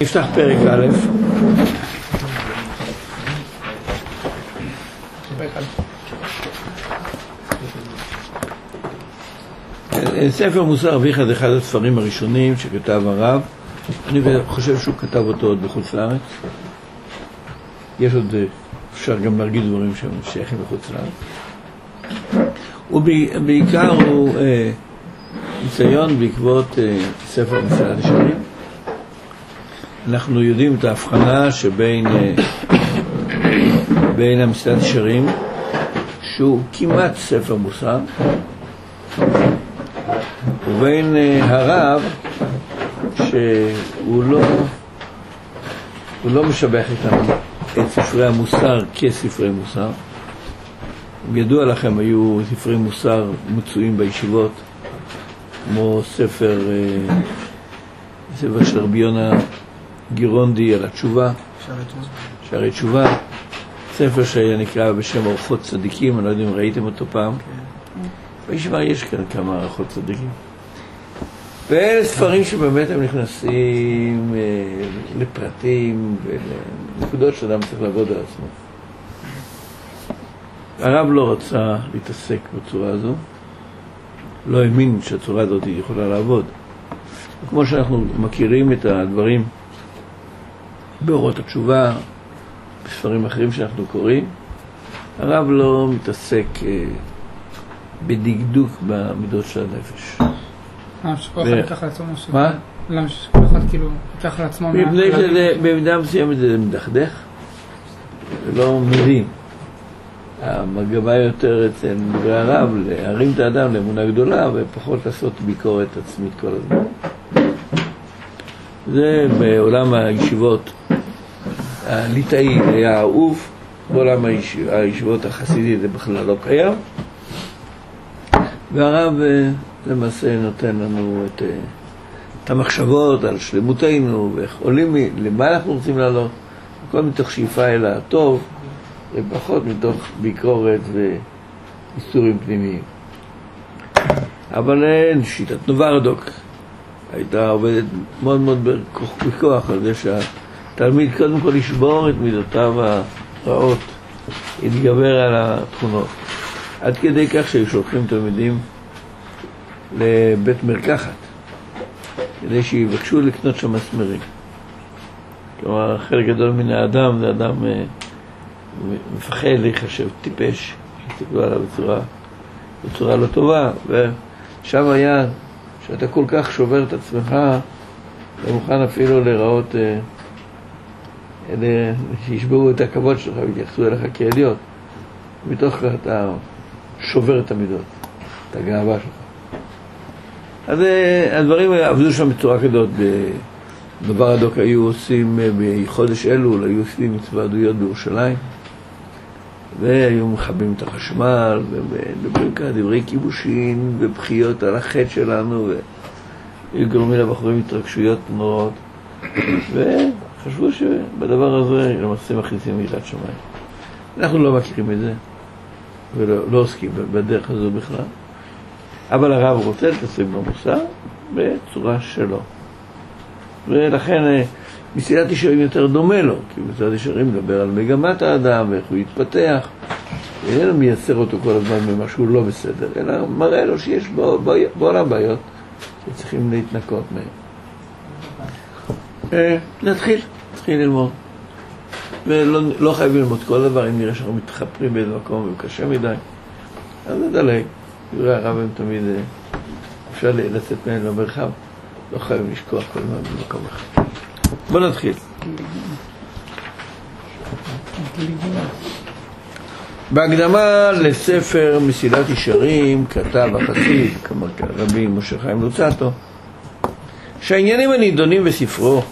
נפתח פרק א', ספר מוסר אביך זה אחד הספרים הראשונים שכתב הרב. אני חושב שהוא כתב אותו עוד בחוץ לארץ. יש עוד, אפשר גם להגיד דברים שהם שייכים לחוץ לארץ ובעיקר הוא אה, ניסיון בעקבות אה, ספר מסילת ישרים אנחנו יודעים את ההבחנה שבין אה, בין המסילת ישרים שהוא כמעט ספר מוסר ובין אה, הרב שהוא לא, הוא לא משבח את ספרי המוסר כספרי מוסר. ידוע לכם, היו ספרי מוסר מצויים בישיבות, כמו ספר, אה, ספר של רבי יונה גירונדי על התשובה, שערי תשובה, ספר שנקרא בשם אורחות צדיקים, אני לא יודע אם ראיתם אותו פעם. כן. בישיבה יש כאן כמה אורחות צדיקים. ואלה ספרים שבאמת הם נכנסים אה, לפרטים ולנקודות שאדם צריך לעבוד על עצמו. הרב לא רצה להתעסק בצורה הזו, לא האמין שהצורה הזאת יכולה לעבוד. כמו שאנחנו מכירים את הדברים באורות התשובה, בספרים אחרים שאנחנו קוראים, הרב לא מתעסק אה, בדקדוק במידות של הנפש. למה שכל אחד ייקח לעצמו משהו? מה? למה שכל אחד כאילו ייקח לעצמו... מפני שבמידה מסוימת זה מדכדך, לא מבין. המגמה יותר אצל דברי הרב להרים את האדם לאמונה גדולה ופחות לעשות ביקורת עצמית כל הזמן. זה בעולם הישיבות. הליטאי היה אהוב, בעולם הישיבות החסידי זה בכלל לא קיים. והרב אה, למעשה נותן לנו את, אה, את המחשבות על שלמותנו ואיך עולים, למה אנחנו רוצים לעלות, הכל מתוך שאיפה אל הטוב ופחות מתוך ביקורת ואיסורים פנימיים. אבל אין, שיטת נוברדוק הייתה עובדת מאוד מאוד בכוח על זה שהתלמיד קודם כל ישבור את מידותיו הרעות, יתגבר על התכונות. עד כדי כך שהיו שולחים תלמידים לבית מרקחת, כדי שיבקשו לקנות שם מסמרים. כלומר, חלק גדול מן האדם זה אדם אה, מפחד להיחשב טיפש, הסתכלו עליו בצורה, בצורה לא טובה, ושם היה שאתה כל כך שובר את עצמך, אתה מוכן אפילו להיראות, אה, אלה שישברו את הכבוד שלך ויתייחסו אליך כאליון. מתוך כך אתה שובר את המידות, את הגאווה שלך. אז אה, הדברים עבדו שם בצורה כזאת. דבר הדוק היו עושים אה, בחודש אלול, היו עושים מצווה עדויות בירושלים, והיו מכבים את החשמל, ומדברים כאן דברי כיבושין ובכיות על החטא שלנו, והיו גורמים לבחורים התרגשויות נוראות, וחשבו שבדבר הזה למעשה מכניסים מידת שמיים. אנחנו לא מכירים את זה, ולא לא עוסקים בדרך הזו בכלל. אבל הרב רוצה להתעסק במוסר בצורה שלו. ולכן אה, מסילת ישרים יותר דומה לו, כי מסילת ישרים מדבר על מגמת האדם ואיך הוא יתפתח. איננו מייצר אותו כל הזמן ממשהו לא בסדר, אלא מראה לו שיש בעולם בעיות שצריכים להתנקות מהן. אה, נתחיל, נתחיל ללמוד. ולא לא חייבים ללמוד כל דבר, אם נראה שאנחנו מתחפרים באיזה מקום וקשה מדי, אז נדלג. דברי הרב הם תמיד, אה, אפשר לצאת מהם למרחב, לא חייבים לשכוח כל הזמן במקום אחד. בואו נתחיל. בהקדמה לספר מסילת ישרים כתב החסיד, כלומר רבי משה חיים לוצטו, שהעניינים הנידונים בספרו,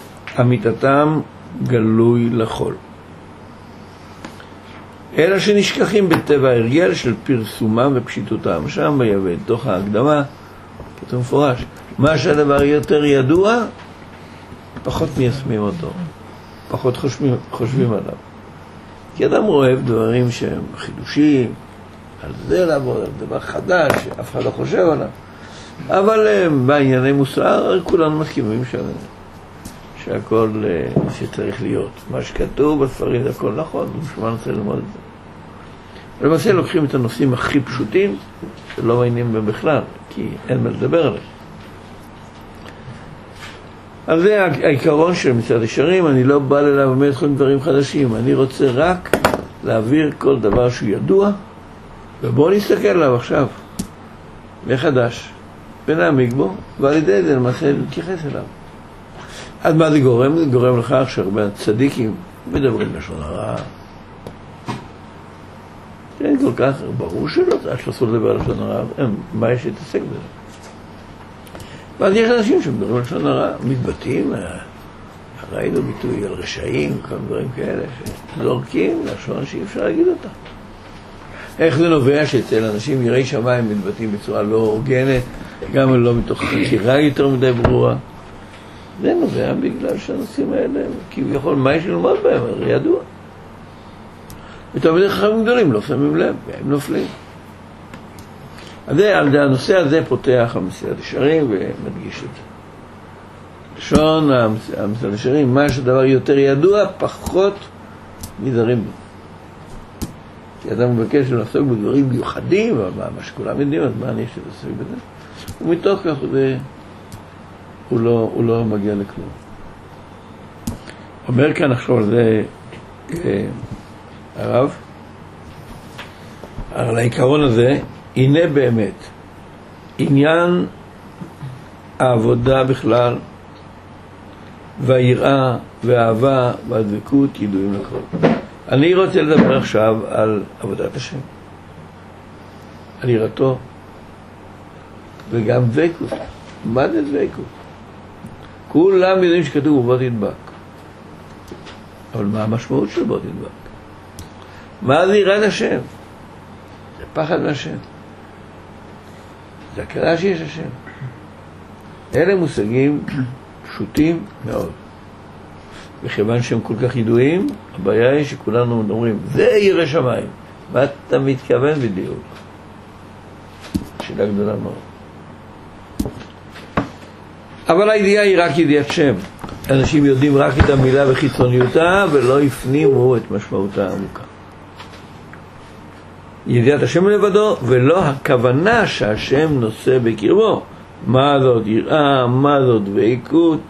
אמיתתם גלוי לכל. אלא שנשכחים בטבע ההרגל של פרסומם ופשיטותם. שם בתוך ההקדמה, כתוב מפורש, מה שהדבר יותר ידוע, פחות מיישמים אותו, פחות חושבים, חושבים עליו. כי אדם אוהב דברים שהם חידושים, על זה לעבוד, על דבר חדש, שאף אחד לא חושב עליו. אבל אה, בענייני מוסר כולנו מסכימים. שהכל אה, שצריך להיות. מה שכתוב בספרים זה הכל נכון, בשביל מה ננסה ללמוד את זה. למעשה לוקחים את הנושאים הכי פשוטים, שלא מעניינים בהם בכלל, כי אין מה לדבר עליהם. אז זה העיקרון של מצעד ישרים, אני לא בא ללמד אתכם דברים חדשים, אני רוצה רק להעביר כל דבר שהוא ידוע, ובואו נסתכל עליו עכשיו, מחדש, ונעמיק בו, ועל ידי זה למעשה נתייחס אליו. אז מה זה גורם? זה גורם לכך שהרבה צדיקים מדברים לשון הרע. כן, כל כך, ברור שלא, שאסור לדבר לשון הרע, מה יש להתעסק בזה? ואז יש אנשים שמדברים לשון הרע, מתבטאים, אה, ראינו ביטוי על רשעים, כל דברים כאלה, שזורקים לשון שאי אפשר להגיד אותה. איך זה נובע שאצל אנשים יראי שמיים מתבטאים בצורה לא הוגנת, גם לא מתוך חקירה יותר מדי ברורה? זה נובע בגלל שהנושאים האלה, כביכול, מה יש ללמוד בהם? הרי ידוע. ותלמידי חכמים גדולים לא שמים לב, והם נופלים. זה, הנושא הזה פותח המסיעת ישרים ומדגיש את זה. לשון המסיעת ישרים, מה שדבר יותר ידוע, פחות נזהרים בו. כי אדם מבקש לעסוק בדברים מיוחדים, אבל מה, שכולם יודעים, אז מה אני יש לעסוק בזה? ומתוך כך זה, הוא, לא, הוא לא מגיע לכלום. אומר כאן עכשיו על זה אה, הרב, על העיקרון הזה, הנה באמת, עניין העבודה בכלל, והיראה, והאהבה, והדבקות ידועים לכל. אני רוצה לדבר עכשיו על עבודת השם, על יראתו, וגם דבקות. מה זה דבקות? כולם יודעים שכתוב בוא תדבק. אבל מה המשמעות של בוא תדבק? מה זה יראת השם? זה פחד מהשם. זה הכרה שיש השם. אלה מושגים פשוטים מאוד. וכיוון שהם כל כך ידועים, הבעיה היא שכולנו אומרים, זה ירא שמיים. מה אתה מתכוון בדיוק? שאלה גדולה מאוד. אבל הידיעה היא רק ידיעת שם. אנשים יודעים רק את המילה וחיצוניותה ולא הפנימו את משמעותה העמוקה. ידיעת השם לבדו, ולא הכוונה שהשם נושא בקרבו. מה זאת יראה, מה זאת דבקות.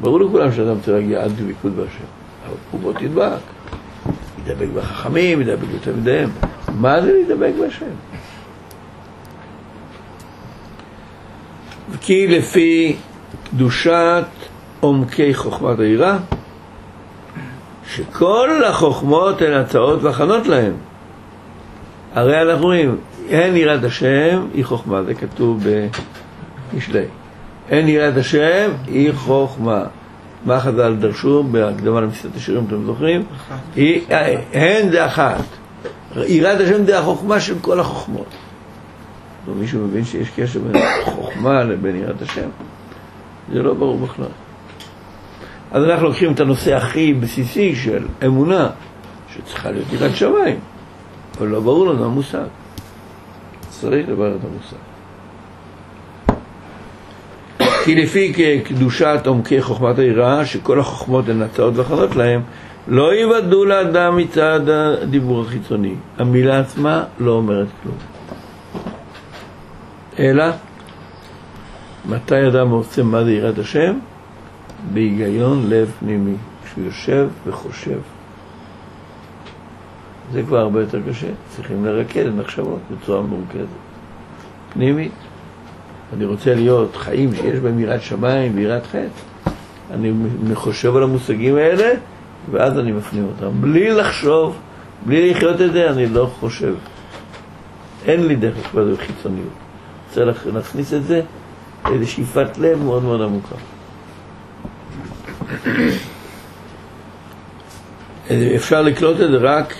ברור לכולם שאדם צריך להגיע עד דבקות בהשם, אבל הוא בוא תדבק. ידבק בחכמים, ידבק בתלמידיהם. מה זה להידבק בהשם? כי לפי קדושת עומקי חוכמת העירה, שכל החוכמות הן הצעות והכנות להן. הרי אנחנו רואים, אין יראת השם, היא חוכמה, זה כתוב במשלי. אין יראת השם, היא חוכמה. מה חז"ל דרשו בהקדמה למסעדת השירים, אתם זוכרים? הן זה אחת. יראת השם זה החוכמה של כל החוכמות. מישהו מבין שיש קשר בין חוכמה לבין יראת השם? זה לא ברור בכלל. אז אנחנו לוקחים את הנושא הכי בסיסי של אמונה, שצריכה להיות יראת שמיים, אבל לא ברור לנו המושג. צריך לברר את המושג. כי לפי קדושת עומקי חוכמת היראה, שכל החוכמות הן הצעות והכנות להם, לא יוודאו לאדם מצד הדיבור החיצוני. המילה עצמה לא אומרת כלום. אלא, מתי אדם עושה מה זה יראת השם? בהיגיון לב פנימי, כשהוא יושב וחושב. זה כבר הרבה יותר קשה, צריכים לרכז מחשבות בצורה מורכזת. פנימית. אני רוצה להיות חיים שיש בהם יראת שמיים ויראת חטא. אני חושב על המושגים האלה, ואז אני מפנים אותם. בלי לחשוב, בלי לחיות את זה, אני לא חושב. אין לי דרך לקרוא לזה חיצוניות. רוצה להכניס את זה לאיזו שאיפת לב מאוד מאוד עמוקה. אפשר לקלוט את זה רק,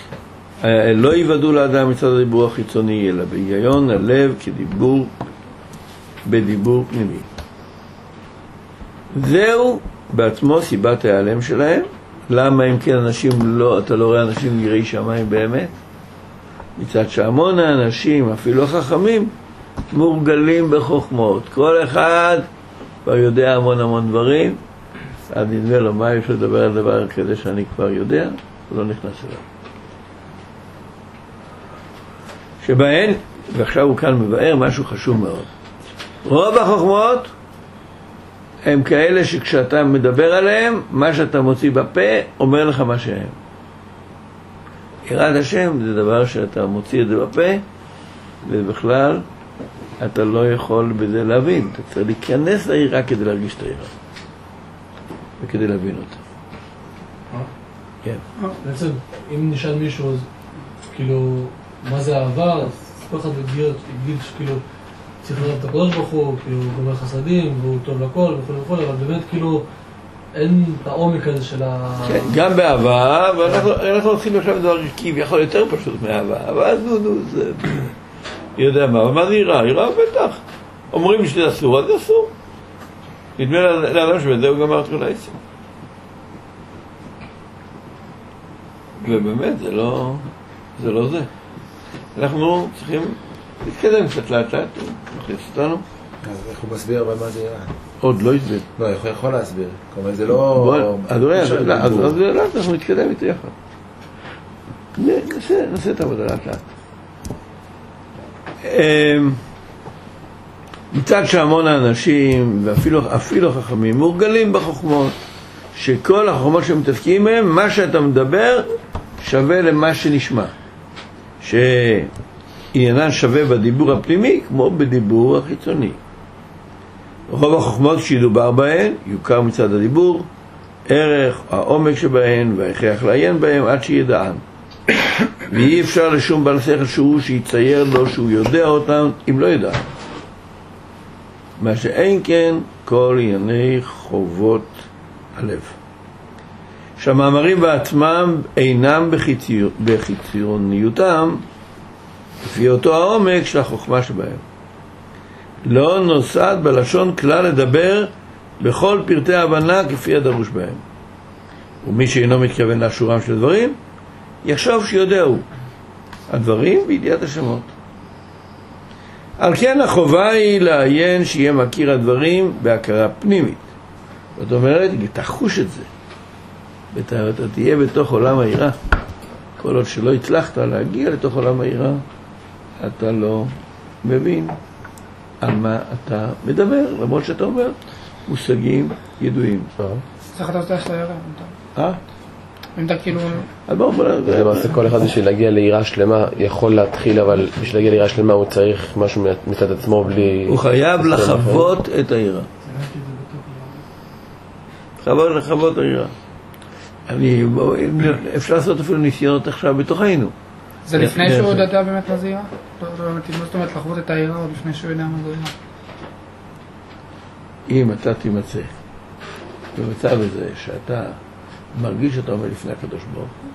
לא יוודאו לאדם מצד הדיבור החיצוני, אלא בהיגיון הלב כדיבור בדיבור פנימי. זהו בעצמו סיבת ההיעלם שלהם. למה אם כן אנשים לא, אתה לא רואה אנשים יראי שמיים באמת? מצד שהמון האנשים, אפילו החכמים, מורגלים בחוכמות. כל אחד כבר יודע המון המון דברים, אז נדמה לו, מה יש לדבר על דבר כזה שאני כבר יודע? לא נכנס אליו. שבהן, ועכשיו הוא כאן מבאר משהו חשוב מאוד. רוב החוכמות הם כאלה שכשאתה מדבר עליהם, מה שאתה מוציא בפה אומר לך מה שהם. יראת השם זה דבר שאתה מוציא את זה בפה, ובכלל אתה לא יכול בזה להבין. אתה צריך להיכנס ליראה כדי להרגיש את היראה, וכדי להבין אותה. אה? כן. בעצם, אם נשאל מישהו, אז כאילו, מה זה אז כל אחד יגיד יגיד שכאילו צריך לדעת את הקדוש ברוך הוא, כאילו, הוא גומר חסדים, והוא טוב לכל וכו' וכו', אבל באמת כאילו אין את העומק הזה של ה... כן, גם באהבה, ואנחנו עושים עכשיו דבר כביכול יותר פשוט מאהבה, אבל נו, נו, זה... יודע מה, אבל מה זה יראה? יראה בטח. אומרים שזה אסור, אז זה אסור. נדמה לאדם שבזה הוא גמר את כל העצם. ובאמת, זה לא זה. לא זה. אנחנו צריכים להתקדם קצת לאט לאט, הוא מכניס אותנו. אז איך הוא מסביר אבל מה זה יראה? עוד לא הסביר. לא, יכול יכול להסביר. כלומר זה לא... אז אי אז אפשר אז- לאט אנחנו נתקדם איתו יחד. נעשה את העבודה לאט לאט. אמ, מצד שהמון האנשים, ואפילו אפילו חכמים, מורגלים בחוכמות, שכל החוכמות שמתעסקים בהן, מה שאתה מדבר שווה למה שנשמע. שעניינן שווה בדיבור הפנימי כמו בדיבור החיצוני. רוב החוכמות שידובר בהן יוכר מצד הדיבור, ערך, העומק שבהן וההכרח לעיין בהן עד שידען. ואי אפשר לשום בעל שכל שהוא שיצייר לו שהוא יודע אותם אם לא ידע. מה שאין כן כל ענייני חובות הלב. שהמאמרים בעצמם אינם בחיציוניותם לפי אותו העומק של החוכמה שבהם. לא נוסד בלשון כלל לדבר בכל פרטי ההבנה כפי הדרוש בהם. ומי שאינו מתכוון לאשורם של דברים, יחשוב שיודע הוא הדברים בידיעת השמות. על כן החובה היא לעיין שיהיה מכיר הדברים בהכרה פנימית. זאת אומרת, תחוש את זה. ואתה אתה תהיה בתוך עולם היראה. כל עוד שלא הצלחת להגיע לתוך עולם היראה, אתה לא מבין על מה אתה מדבר, למרות שאתה אומר מושגים ידועים. צריך לדעת איך ליראה. אה? אם אתה כאילו... אז בואו, בואו, למעשה כל אחד בשביל להגיע ליראה שלמה יכול להתחיל, אבל בשביל להגיע ליראה שלמה הוא צריך משהו מצד עצמו בלי... הוא חייב לחוות את היראה. חייב לחוות את היראה. אני, בוא, אפשר לעשות אפילו ניסיונות עכשיו בתוכנו. זה לפני שהוא כן. יודע באמת מה זה יראה? לא לא מה זאת אומרת לחוות את היראה עוד לפני שהוא יודע מה זה יראה? אם אתה תימצא במצב הזה שאתה מרגיש שאתה עומד לפני הקדוש ברוך הוא,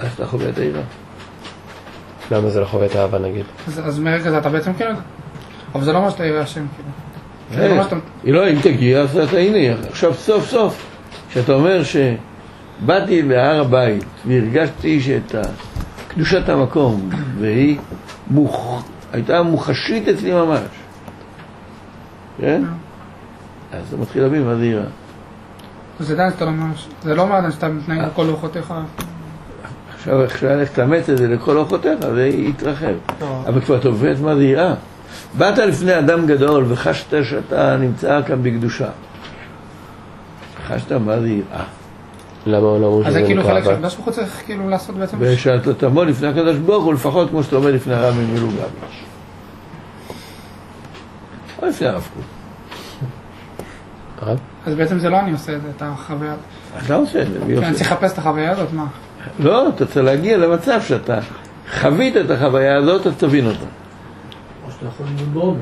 אז אתה חווה את היראה. למה זה לא חווה את האהבה נגיד? אז- מרגע זה אתה בעצם כאילו... אבל זה לא אומר שאתה יראה השם כאילו. זה לא מה שאתה... היא לא, אם תגיע, אז אתה הנה, עכשיו סוף סוף, כשאתה אומר שבאתי להר הבית והרגשתי שאת קדושת המקום, והיא מוכ... הייתה מוחשית אצלי ממש, כן? אז אתה מתחיל להבין מה זה יראה. זה עדיין שאתה לא ממש... זה לא אומר שאתה מתנהג בכל אורחותיך. עכשיו אפשר ללכת תאמץ את זה לכל אורחותיך, זה יתרחב. אבל כבר אתה מבין מה זה יראה. באת לפני אדם גדול וחשת שאתה נמצא כאן בקדושה. חשת מה זה יראה. למה לא אומרים אז זה שזה כאילו חלק? שהקדוש ברוך הוא צריך כאילו לעשות בעצם... ושאתה תעמוד לפני הקדוש ברוך הוא לפחות כמו שאתה עומד לפני הרב ממילוגביץ'. או לפני הרב קוק. אז בעצם זה לא אני עושה את זה, את החוויה. אתה עושה את זה, מי כן, אני עושה? צריך לחפש את החוויה הזאת, מה? לא, אתה צריך להגיע למצב שאתה חווית את החוויה הזאת, אז תבין אותה. או שאתה יכול ללמוד בעומק.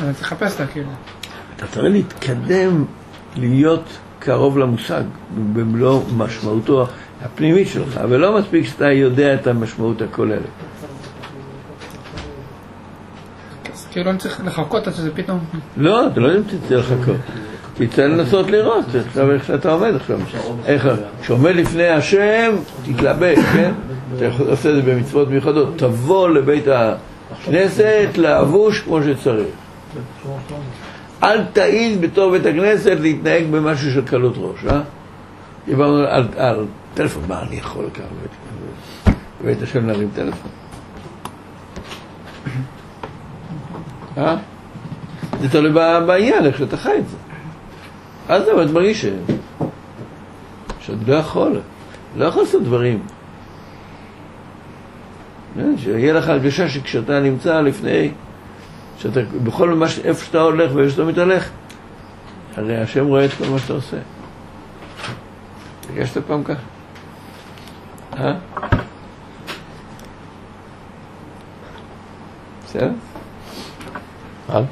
אז אני צריך לחפש אותה כאילו. אתה צריך להתקדם, להיות קרוב למושג, במלוא משמעותו הפנימית שלך, ולא מספיק שאתה יודע את המשמעות הכוללת. אז כאילו אני צריך לחכות עד שזה פתאום... לא, אתה לא תצא לחכות. תצא לנסות לראות, עכשיו איך שאתה עומד עכשיו. איך, כשעומד לפני השם, תתלבש, כן? אתה לעשות את זה במצוות מיוחדות. תבוא לבית הכנסת לבוש כמו שצריך. אל תעיז בתור בית הכנסת להתנהג במשהו של קלות ראש, אה? דיברנו על, על טלפון, מה אני יכול לקחת בבית, בבית השם להרים טלפון? אה? זה תלוי בעניין, איך שאתה חי את זה. אז אתה מרגיש ש... שאתה לא יכול, לא יכול לעשות דברים. כן, שיהיה לך הרגשה שכשאתה נמצא לפני, שאתה בכל מה, איפה שאתה הולך ואיפה שאתה מתהלך, הרי השם רואה את כל מה שאתה עושה. הרגשת פעם ככה? אה? בסדר? אבל-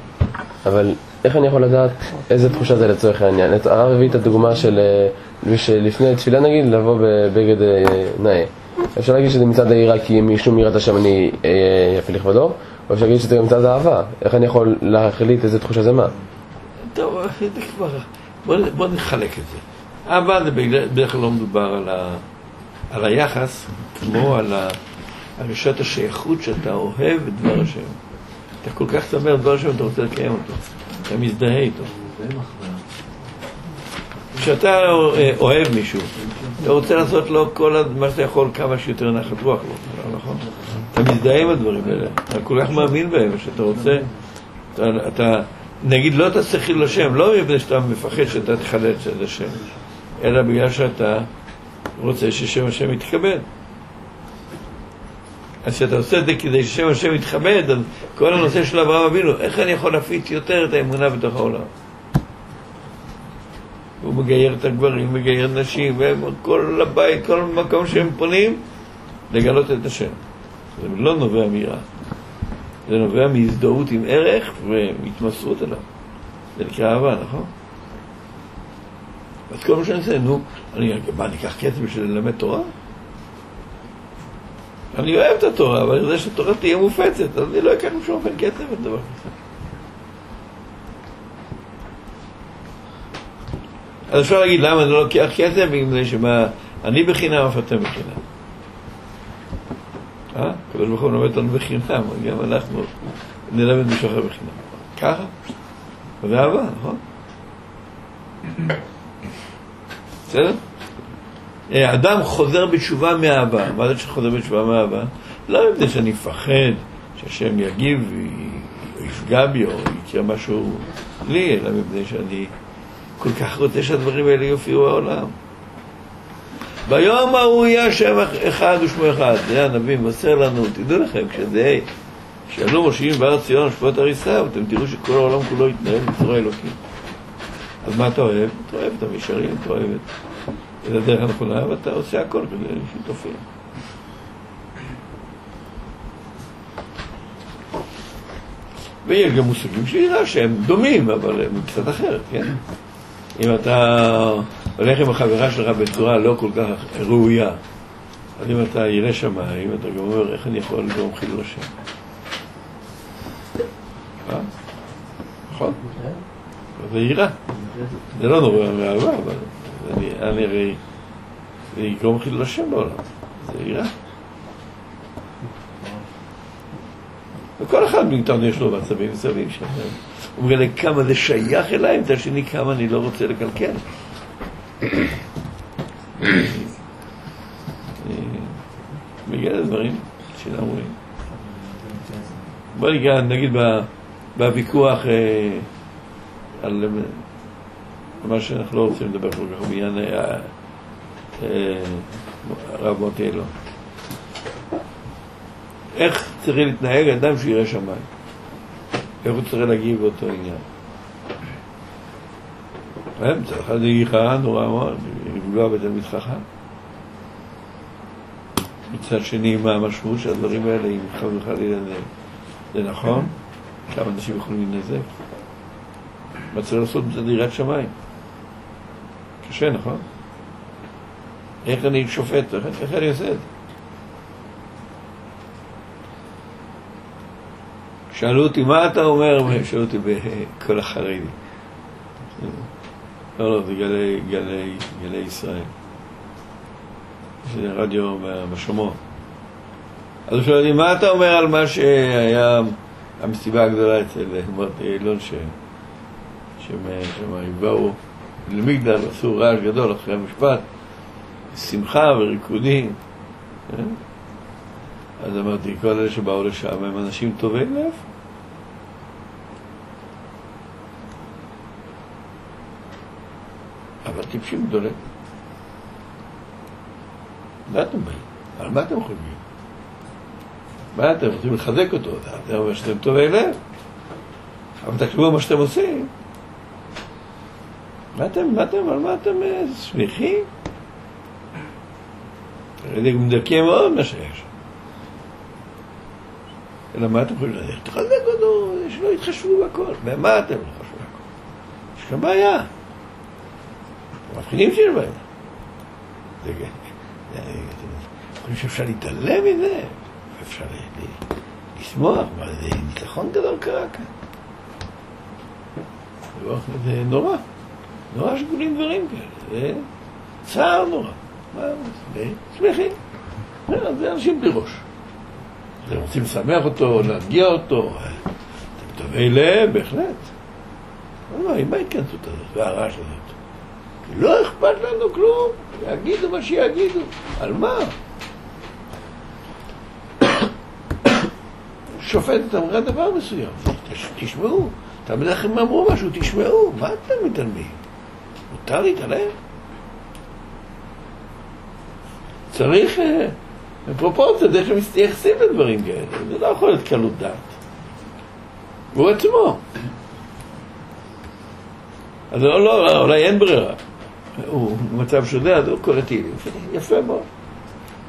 אבל איך אני יכול לדעת איזה תחושה זה לצורך העניין? הרב הביא את הדוגמה של אה, מי שלפני תפילה נגיד, לבוא בבגד אה, נאה. אפשר להגיד שזה מצד היראה כי משום יראת השם אני אה, אפעיל לכבודו, או להגיד שזה גם מצד האהבה. איך אני יכול להחליט איזה תחושה זה מה? טוב, זה כבר... בוא, נחלק את זה. אהבה זה בדרך כלל לא מדובר על, ה, על היחס, כמו על הרגשת השייכות שאתה אוהב את דבר השם. אתה כל כך שמח בדבר השם, אתה רוצה לקיים אותו. אתה מזדהה איתו. כשאתה אה, אוהב מישהו, אתה רוצה לעשות לו כל מה שאתה יכול, כמה שיותר נחת רוח לו, נכון? אתה מזדהה עם הדברים האלה, אתה כל כך מאמין בהם, שאתה רוצה, אתה, אתה נגיד לא תעשה חילול השם, לא מפני שאתה מפחד שאתה תחלץ את השם, אלא בגלל שאתה רוצה ששם השם יתכבד. אז כשאתה עושה את זה כדי ששם השם יתכבד, אז כל הנושא של אברהם אבינו, איך אני יכול להפיץ יותר את האמונה בתוך העולם? הוא מגייר את הגברים, מגייר נשים, וכל הבית, כל מקום שהם פונים, לגלות את השם. זה לא נובע מיראה. זה נובע מהזדהות עם ערך והתמסרות אליו. זה נקרא אהבה, נכון? אז כל מה שאני עושה, נו, אני, מה, אני אקח כסף בשביל ללמד תורה? אני אוהב את התורה, אבל אני יודע שהתורה תהיה מופצת, אז אני לא אקח בשום אופן כסף לדבר כזה. אז אפשר להגיד למה אני לא לוקח כסף, בגלל שמה, אני בחינם, אף אתם בחינם. אה? הקדוש ברוך הוא מלמד אותנו בחינם, גם אנחנו נלמד מישהו אחר בחינם. ככה? זה אהבה, נכון? בסדר? אה, אדם חוזר בתשובה מאהבה. מה זה שחוזר בתשובה מאהבה? לא מפני שאני מפחד שהשם יגיב ויפגע בי או יקרה משהו לי, אלא מפני שאני כל כך רוצה שהדברים האלה יופיעו בעולם. ביום ההוא יהיה השם אחד ושמו אחד. זה הנביא מבשר לנו, תדעו לכם, כשזה שאלו מושיעים בארץ ציון ושפוט הריסה, ואתם תראו שכל העולם כולו יתנהל בצורה אלוקית. אז מה אתה אוהב? אתה אוהב את המישרים, אתה אוהב את הדרך הנכונה, ואתה עושה הכל כדי שתופיע. ויש גם מושגים של יראה שהם דומים, אבל הם קצת אחרת, כן? אם אתה הולך עם החברה שלך בצורה לא כל כך ראויה, אז אם אתה ירא שמיים, אתה גם אומר, איך אני יכול לגרום חילול השם? אה? נכון? זה יראה. זה לא נורא מאהבה, אבל לי הרי זה יגרום חילול השם בעולם. זה יראה. וכל אחד מאיתנו יש לו מצבים מסביב שאתה אומר לי כמה זה שייך אליי, מצד שני כמה אני לא רוצה לקלקל. מגיע לדברים של המורים. בוא ניגע, נגיד בוויכוח אה, על מה שאנחנו לא רוצים לדבר כל כך בעניין אה, אה, הרב מוטי אלון. איך צריך להתנהג אדם שירא שמיים? איך הוא צריך להגיב באותו עניין? מצד אחד זה יראה נורא מאוד, לפגוע בתלמיד חכם. מצד שני, מה המשמעות של הדברים האלה, אם חס וחלילה זה, נכון? כמה אנשים יכולים להינזק? מה צריך לעשות מצד יראת שמיים? קשה, נכון? איך אני שופט? איך, איך אני עושה את זה? שאלו אותי, מה אתה אומר? שאלו אותי בכל החרדים. לא, לא, זה גלי, גלי, גלי ישראל. זה רדיו בשומרון. אז שואלים, מה אתה אומר על מה שהיה המסיבה הגדולה אצל מרטי אילון, ש... שהם באו למגדל, עשו רעש גדול אחרי המשפט, שמחה וריקודים. כן? אז אמרתי, כל אלה שבאו לשם הם אנשים טובי לב. אבל טיפשים גדולים. מה אתם באים? על מה אתם חושבים? מה אתם רוצים לחזק אותו? אתם אומרים שאתם טובי לב? אבל תחשבו מה שאתם עושים. מה אתם, מה אתם, על מה אתם אה, שמחים? זה מדכא מאוד מה שיש. אלא מה אתם יכולים לדעת? תחזק אותו, שלא יתחשבו בהכל. במה אתם לא חשבו בהכל? יש כאן בעיה. אתם מבחינים שיש בעיה. חושבים שאפשר להתעלם מזה? אפשר לשמוח? מה, זה ניצחון גדול קרה כאן. זה נורא. נורא שגולים דברים כאלה. זה צער נורא. שמחים. זה אנשים בלי ראש. אתם רוצים לשמח אותו, להרגיע אותו, אתם טובי לב, בהחלט. אבל מה ההתכנסות הזאת והרעש הזאת? לא אכפת לנו כלום, יגידו מה שיגידו. על מה? שופטת אמרה דבר מסוים, תשמעו, תמיד לכם אמרו משהו, תשמעו, מה אתם מתעלמים? מותר להתעלם? צריך אה, בפרופורציות איך שמתייחסים לדברים כאלה, זה לא יכול להיות קלות דעת. הוא עצמו. אז לא, לא, אולי אין ברירה. הוא במצב שונה, אז הוא קורא תהילים. יפה מאוד.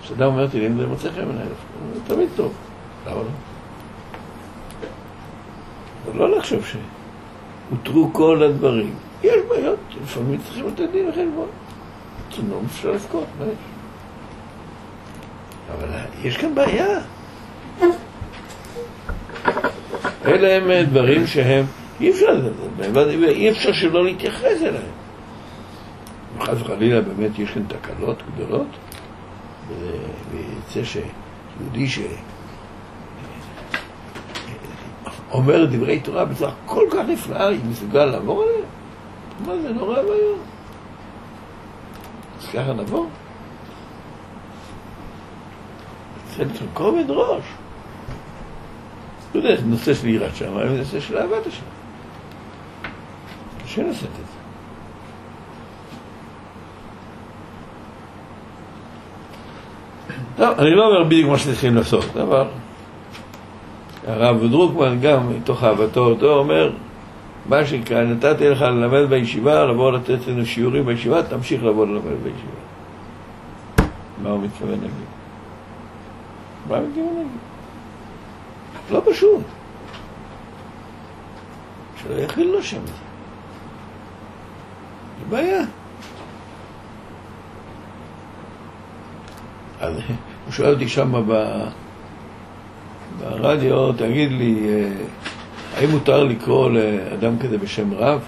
כשאדם אומר תהילים זה מוצא חן בעיניי, זה תמיד טוב. למה לא? לא לחשוב שהותרו כל הדברים. יש בעיות, לפעמים צריכים לתת דין וחשבון. צנום אפשר לבכות, מה יש? אבל יש כאן בעיה. אלה הם דברים שהם, אי אפשר, אי אפשר שלא להתייחס אליהם. חס וחלילה באמת יש כאן תקלות גדולות, ויצא שיהודי ש... אומר דברי תורה בצורה כל כך נפלאה, היא מסוגל לעבור עליה? מה זה נורא ואיום. אז ככה נבוא? צריך כובד ראש. יודע, זה נושא של יראת שמיים, זה נושא של אהבת השם. קשה לשאת את זה. טוב, אני לא אומר בדיוק מה שצריכים לעשות, אבל הרב דרוקמן גם, מתוך אהבתו אותו, אומר, מה שנקרא, נתתי לך ללמד בישיבה, לבוא לתת לנו שיעורים בישיבה, תמשיך לבוא ללמד בישיבה. מה הוא מתכוון להגיד? מה הוא מתכוון להגיד? לא פשוט. שלא יכיל לו שם. זה בעיה. אז הוא שואל אותי שם ברדיו, תגיד לי, אה, האם מותר לקרוא לאדם כזה בשם רב?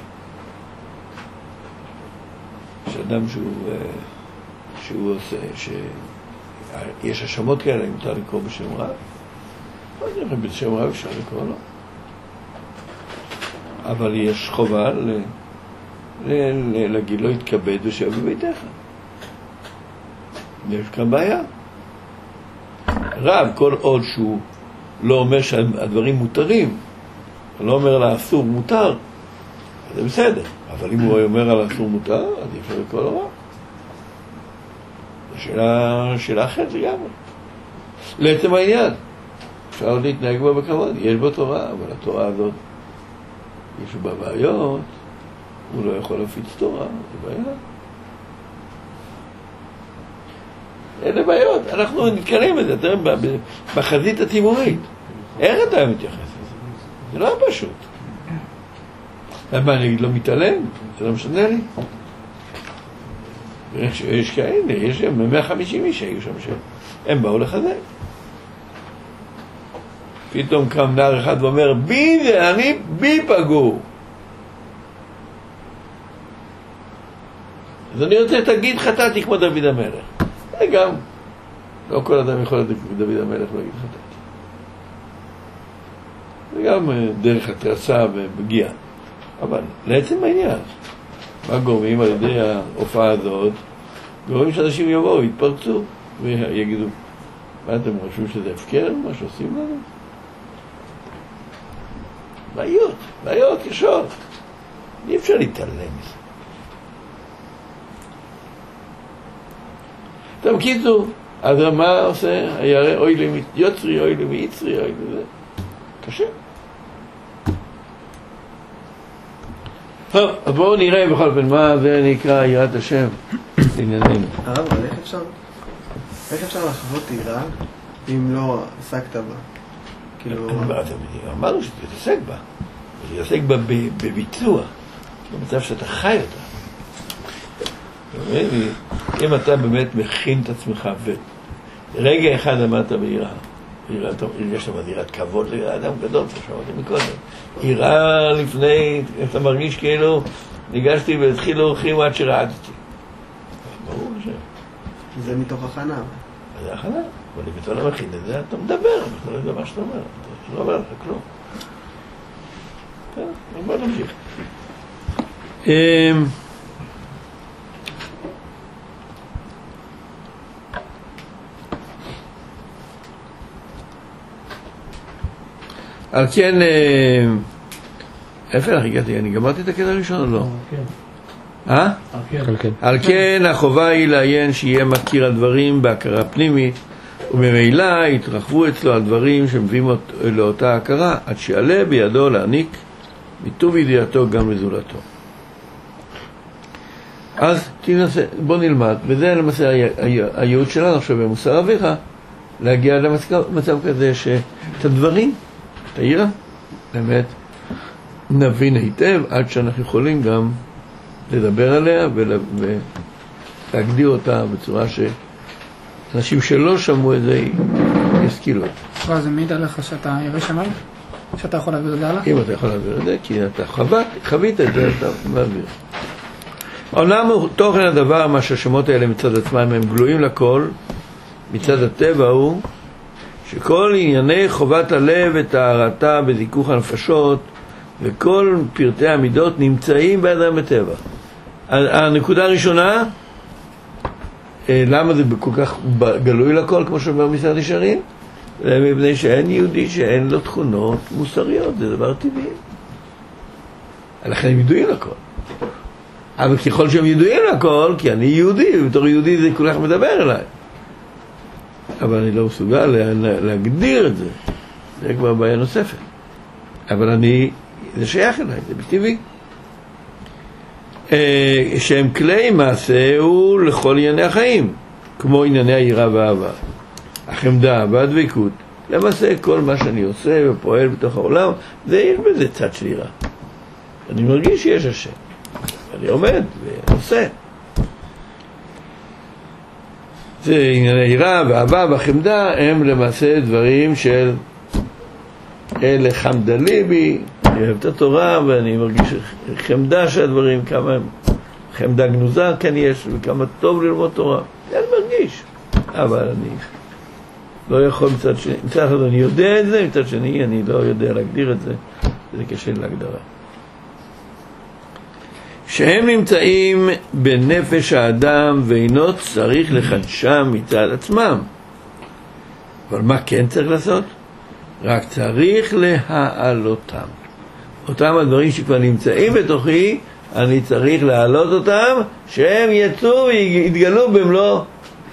שאדם שהוא, אה, שהוא עושה, שיש האשמות כאלה, האם מותר לקרוא בשם רב? לא יודע, בשם רב אפשר לקרוא לו. אבל יש חובה. להגיד לו, יתכבד ושב בביתך. יש כאן בעיה. רב, כל עוד שהוא לא אומר שהדברים מותרים, לא אומר על האסור מותר, זה בסדר. אבל אם הוא אומר על האסור מותר, אז אי אפשר לקרוא. זו שאלה, שאלה אחרת לגמרי. לעצם העניין, אפשר להתנהג בה בכבוד, יש בו תורה, אבל התורה הזאת, יש בה בעיות, הוא לא יכול להפיץ תורה, זה בעיה. אלה בעיות, אנחנו נתקלים בזה, תראה, בחזית הציבורית. איך אתה מתייחס לזה? זה לא פשוט. מה, אני לא מתעלם? זה לא משנה לי. יש כאלה, יש 150 איש שהיו שם, הם באו לחזק. פתאום קם נער אחד ואומר, בי זה, אני, בי פגעו. אז אני רוצה, תגיד חטאתי כמו דוד המלך. זה גם לא כל אדם יכול להיות דוד המלך ולהגיד חטאתי. זה גם אה, דרך התרסה ופגיעה. אבל לעצם העניין, מה גורמים על ידי ההופעה הזאת? גורמים שאנשים יבואו, יתפרצו ויגידו, מה אתם חושבים שזה הפקר מה שעושים לנו? בעיות, בעיות קשות. אי אפשר להתעלם מזה. טוב, קיצור, אז מה עושה? הירא אוי לי מיוצרי, אוי לי מיצרי, אוי לי זה. קשה. טוב, אז בואו נראה בכל אופן מה זה נקרא יראת השם לענייננו. הרב, אבל איך אפשר, איך אפשר לחוות יראה אם לא עסקת בה? כאילו... אמרנו שתתעסק בה, תתעסק בה בביצוע, במצב שאתה חי אותה. אתה מבין? אם אתה באמת מכין את עצמך ורגע אחד עמדת ביראה, יראת, הרגשת אבל יראת כבוד לאדם גדול, כמו שאמרתי מקודם. יראה לפני, אתה מרגיש כאילו ניגשתי והתחילו אורחים עד שרעדתי. ברור ש... זה מתוך הכנה. זה הכנה, אבל אם אתה לא מכין את זה, אתה מדבר, אתה לא יודע מה שאתה אומר, אתה לא אומר לך כלום. אז בוא נמשיך. על כן, אה, איפה לך הגעתי? אני גמרתי את הקטע הראשון או לא? כן. אה? כן. כן. על כן החובה היא לעיין שיהיה מכיר הדברים בהכרה פנימית וממילא יתרחבו אצלו הדברים שמביאים אות- לאותה הכרה עד שיעלה בידו להעניק מטוב ידיעתו גם לזולתו. אז תנסה, בוא נלמד, וזה למעשה הי- הי- הייעוד שלנו עכשיו במוסר אביך, להגיע למצב כזה שאת הדברים, את העירה, באמת נבין היטב עד שאנחנו יכולים גם לדבר עליה ול- ולהגדיר אותה בצורה שאנשים שלא שמעו את זה ישכילו. כבר זה מעיד עליך שאתה ירא שמיים? שאתה יכול להעביר את זה הלאה? אם אתה יכול להעביר את זה, כי אתה חוות, חווית את זה, אתה מעביר. אומנם תוכן הדבר, מה שהשמות האלה מצד עצמם הם גלויים לכל, מצד הטבע הוא שכל ענייני חובת הלב וטהרתה בזיכוך הנפשות וכל פרטי המידות נמצאים באדם בטבע. הנקודה הראשונה, אה, למה זה כל כך גלוי לכל, כמו שאומר משרד ישרים? זה מפני שאין יהודי שאין לו תכונות מוסריות, זה דבר טבעי. לכן הם ידועים לכל. אבל ככל שהם ידועים לכל, כי אני יהודי, ובתור יהודי זה כל כך מדבר אליי. אבל אני לא מסוגל לה, לה, להגדיר את זה. זה כבר בעיה נוספת. אבל אני, זה שייך אליי, זה בטבעי. אה, שהם כלי מעשה הוא לכל ענייני החיים, כמו ענייני היראה והאהבה. החמדה והדבקות. למעשה כל מה שאני עושה ופועל בתוך העולם, זה יש בזה צד של יראה. אני מרגיש שיש השם. אני עומד ועושה. זה ענייני יראה ואהבה והחמדה הם למעשה דברים של אלה חמדה ליבי, אני אוהב את התורה ואני מרגיש חמדה של הדברים, כמה הם, חמדה גנוזה כן יש וכמה טוב ללמוד תורה, אני מרגיש, אבל אני לא יכול מצד שני, מצד אחד אני יודע את זה, מצד שני אני לא יודע להגדיר את זה, זה קשה להגדרה. שהם נמצאים בנפש האדם ואינו צריך לחדשם מצד עצמם. אבל מה כן צריך לעשות? רק צריך להעלותם. אותם הדברים שכבר נמצאים בתוכי, אני צריך להעלות אותם, שהם יצאו ויתגלו במלוא,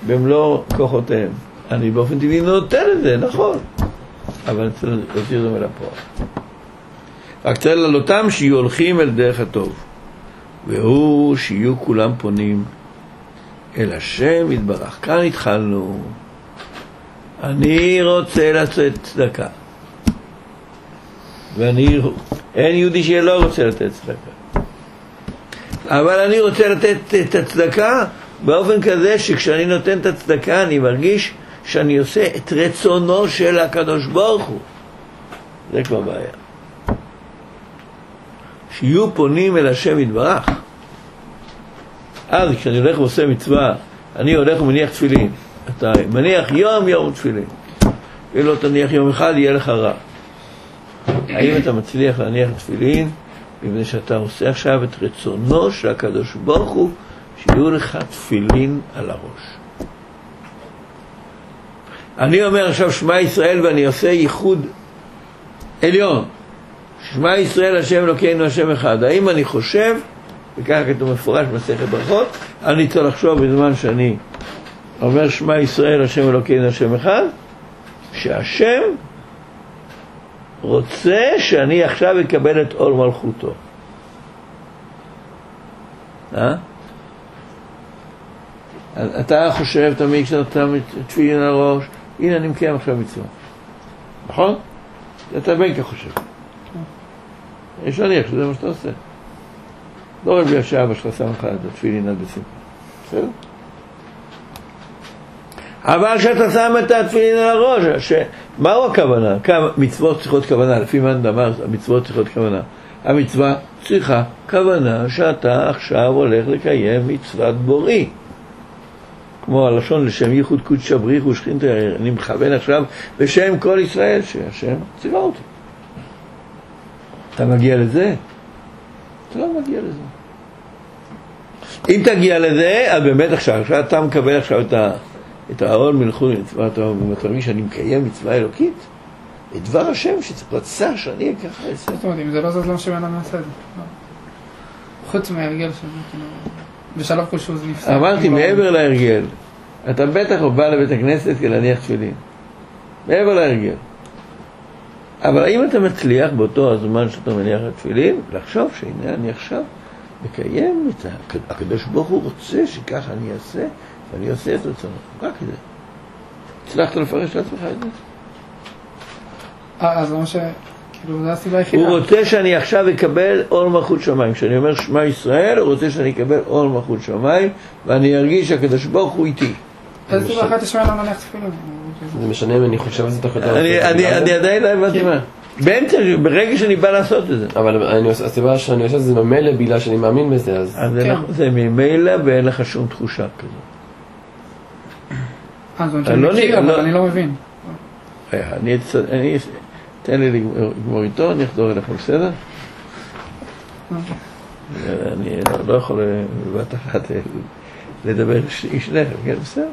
במלוא כוחותיהם. אני באופן טבעי נותן את זה, נכון, אבל אני צריך להוציא אותם אל הפועל. רק צריך להעלותם שיהיו הולכים אל דרך הטוב. והוא שיהיו כולם פונים אל השם יתברך. כאן התחלנו. אני רוצה לתת צדקה. ואני, אין יהודי שלא רוצה לתת צדקה. אבל אני רוצה לתת את הצדקה באופן כזה שכשאני נותן את הצדקה אני מרגיש שאני עושה את רצונו של הקדוש ברוך הוא. זה כבר בעיה. שיהיו פונים אל השם יתברך. אז כשאני הולך ועושה מצווה, אני הולך ומניח תפילין, אתה מניח יום יום תפילין. אם לא תניח יום אחד, יהיה לך רע. האם אתה מצליח להניח תפילין, מפני שאתה עושה עכשיו את רצונו של הקדוש ברוך הוא, שיהיו לך תפילין על הראש. אני אומר עכשיו שמע ישראל ואני עושה ייחוד עליון. שמע ישראל השם אלוקינו השם אחד. האם אני חושב, וככה כתוב מפורש במסכת ברכות, אני צריך לחשוב בזמן שאני אומר שמע ישראל השם אלוקינו השם אחד, שהשם רוצה שאני עכשיו אקבל את עול מלכותו. אה? אתה חושב תמיד כשאתה תפילין על הראש, הנה אני מקיים עכשיו מצווה. נכון? אתה בין כך חושב. יש להניח שזה מה שאתה עושה. לא רק בגלל שאבא שלך שם לך את התפילין עד בשמחה. בסדר? אבל כשאתה שם את התפילין על הראש, מהו הכוונה? כמה מצוות צריכות כוונה? לפי מאן דאמר, המצוות צריכות כוונה. המצווה צריכה כוונה שאתה עכשיו הולך לקיים מצוות בורי. כמו הלשון לשם ייחוד קודשא בריך ושכינתא, אני מכוון עכשיו בשם כל ישראל שהשם ציווה אותי. אתה מגיע לזה? אתה לא מגיע לזה. אם תגיע לזה, אז באמת עכשיו, עכשיו אתה מקבל עכשיו את, ה, את העול מלכות מצווה, אתה מרגיש שאני מקיים מצווה אלוקית, את דבר השם שרצה שאני ככה אעשה. זאת אומרת, אם זה לא זאת, לא משנה מה נעשה את זה. חוץ מההרגל שלנו, כאילו, בשלב כלשהו זה נפסק. אמרתי, כאילו, מעבר להרגל, אתה בטח בא לבית הכנסת כדי להניח תפילין. מעבר להרגל. אבל האם אתה מצליח באותו הזמן שאתה מניח את התפילין, לחשוב שהנה אני עכשיו מקיים את ה... הקדוש ברוך הוא רוצה שככה אני אעשה, ואני עושה את רצונו. רק זה. הצלחת לפרש לעצמך את זה? אה, אז זה מה ש... כאילו, זו הסיבה היחידה. הוא רוצה שאני עכשיו אקבל עול מלכות שמיים. כשאני אומר שמע ישראל, הוא רוצה שאני אקבל עול מלכות שמיים, ואני ארגיש שהקדוש ברוך הוא איתי. איזה תפילין? זה משנה אם אני חושב על זה תוך יותר... אני- עדיין לא הבנתי מה. באמצע, ברגע שאני בא לעשות את זה. אבל הסיבה שאני עושה את זה ממילא בגלל שאני מאמין בזה, אז... אז זה כן. זה ממילא ואין לך שום תחושה כזאת. אה, זאת אומרת אני שאני לא מכיר, אבל לא- אני לא מבין. אני תן לי לגמור- איתו, אני אחזור אליך, בסדר? אני לא- לא יכול בבת אחת לדבר עם שניכם, כן, בסדר?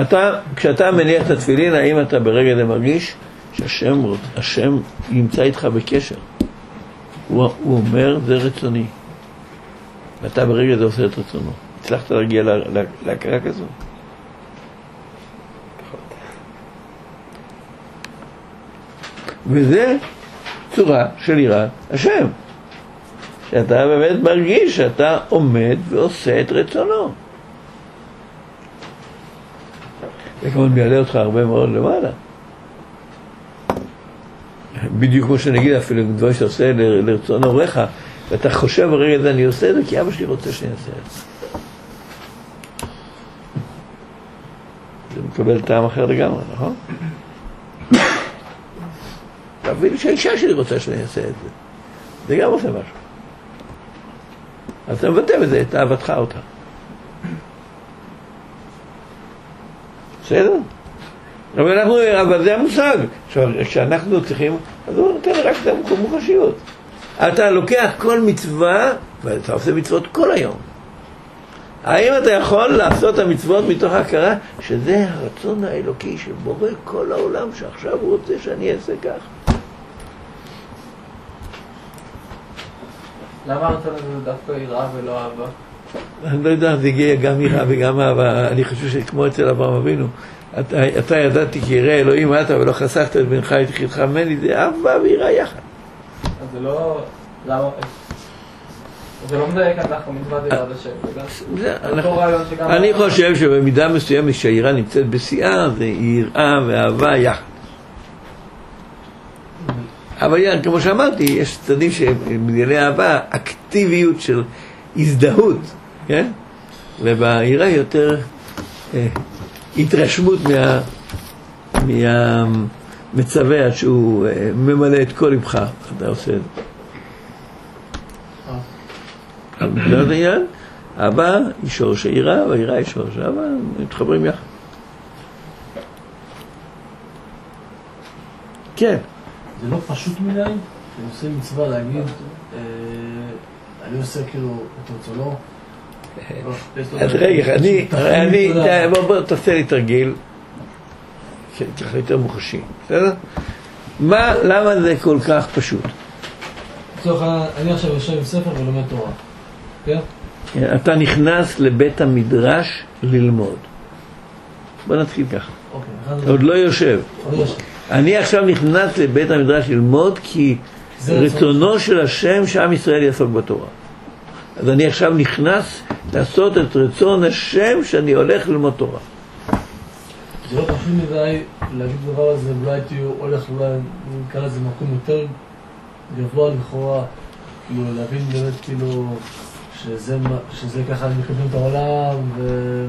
אתה, כשאתה מניח את התפילין, האם אתה ברגע זה מרגיש שהשם השם נמצא איתך בקשר? הוא, הוא אומר, זה רצוני. ואתה ברגע זה עושה את רצונו. הצלחת להגיע לה- לה- להכרה כזו? וזה צורה של יראת השם. שאתה באמת מרגיש שאתה עומד ועושה את רצונו. זה כמובן מעלה אותך הרבה מאוד למעלה. בדיוק כמו שאני אגיד, אפילו דברים שאתה עושה לרצון הוריך, ואתה חושב ברגע הזה, אני עושה את זה כי אבא שלי רוצה שאני אעשה את זה. זה מקבל טעם אחר לגמרי, נכון? אפילו שהאישה שלי רוצה שאני אעשה את זה. זה גם עושה משהו. אז אתה מבטא בזה את אהבתך אותה. בסדר? אבל אנחנו, אבל זה המושג. עכשיו, כשאנחנו צריכים, אז הוא נותן רק את המוחשיות. אתה לוקח כל מצווה, ואתה עושה מצוות כל היום. האם אתה יכול לעשות את המצוות מתוך ההכרה שזה הרצון האלוקי שבורא כל העולם, שעכשיו הוא רוצה שאני אעשה כך? למה הזה זה דווקא יראה ולא אהבה? אני לא יודע, זה הגיע גם יראה וגם אהבה. אני חושב שכמו אצל אברהם אבינו, אתה, אתה ידעתי כי יראה אלוהים אתה ולא חסכת את בנך את יחידך ממני, זה אהבה ויראה יחד. אז זה לא... למה... זה לא מדייק דווקא מצוות יראת השם. אנחנו, שגם... אני חושב שבמידה מסוימת שהיראה נמצאת בשיאה, זה יראה ואהבה יחד. אבל כמו שאמרתי, יש צדדים שבענייני אהבה, אקטיביות של הזדהות, כן? וביראה יותר אה, התרשמות מה, מהמצווה עד שהוא אה, ממלא את כל לבך, אתה עושה את זה. על בגלל העניין, אבא היא שורש היראה, והיראה היא שורש אבא, מתחברים יחד. כן, זה לא פשוט מדי, אני עושה מצווה להגיד, אה, אני עושה כאילו את רצונו. לא, אז רגע, אני, אני. בוא, בוא תעשה לי תרגיל, שצריך יותר מוחשי, בסדר? מה, למה זה כל כך פשוט? לצורך אני עכשיו יושב עם ספר ולומד תורה, כן? אתה נכנס לבית המדרש ללמוד. בוא נתחיל ככה. אוקיי, אתה עוד לא יושב. אני עכשיו נכנס לבית המדרש ללמוד כי רצונו של השם שעם ישראל יעסוק בתורה. אז אני עכשיו נכנס לעשות את רצון השם שאני הולך ללמוד תורה. זה לא פשוט מדי להגיד את הדבר הזה, אולי הייתי הולך, אולי נקרא לזה מקום יותר גבוה לכאורה, כאילו להבין באמת כאילו שזה, שזה ככה מקדמים את העולם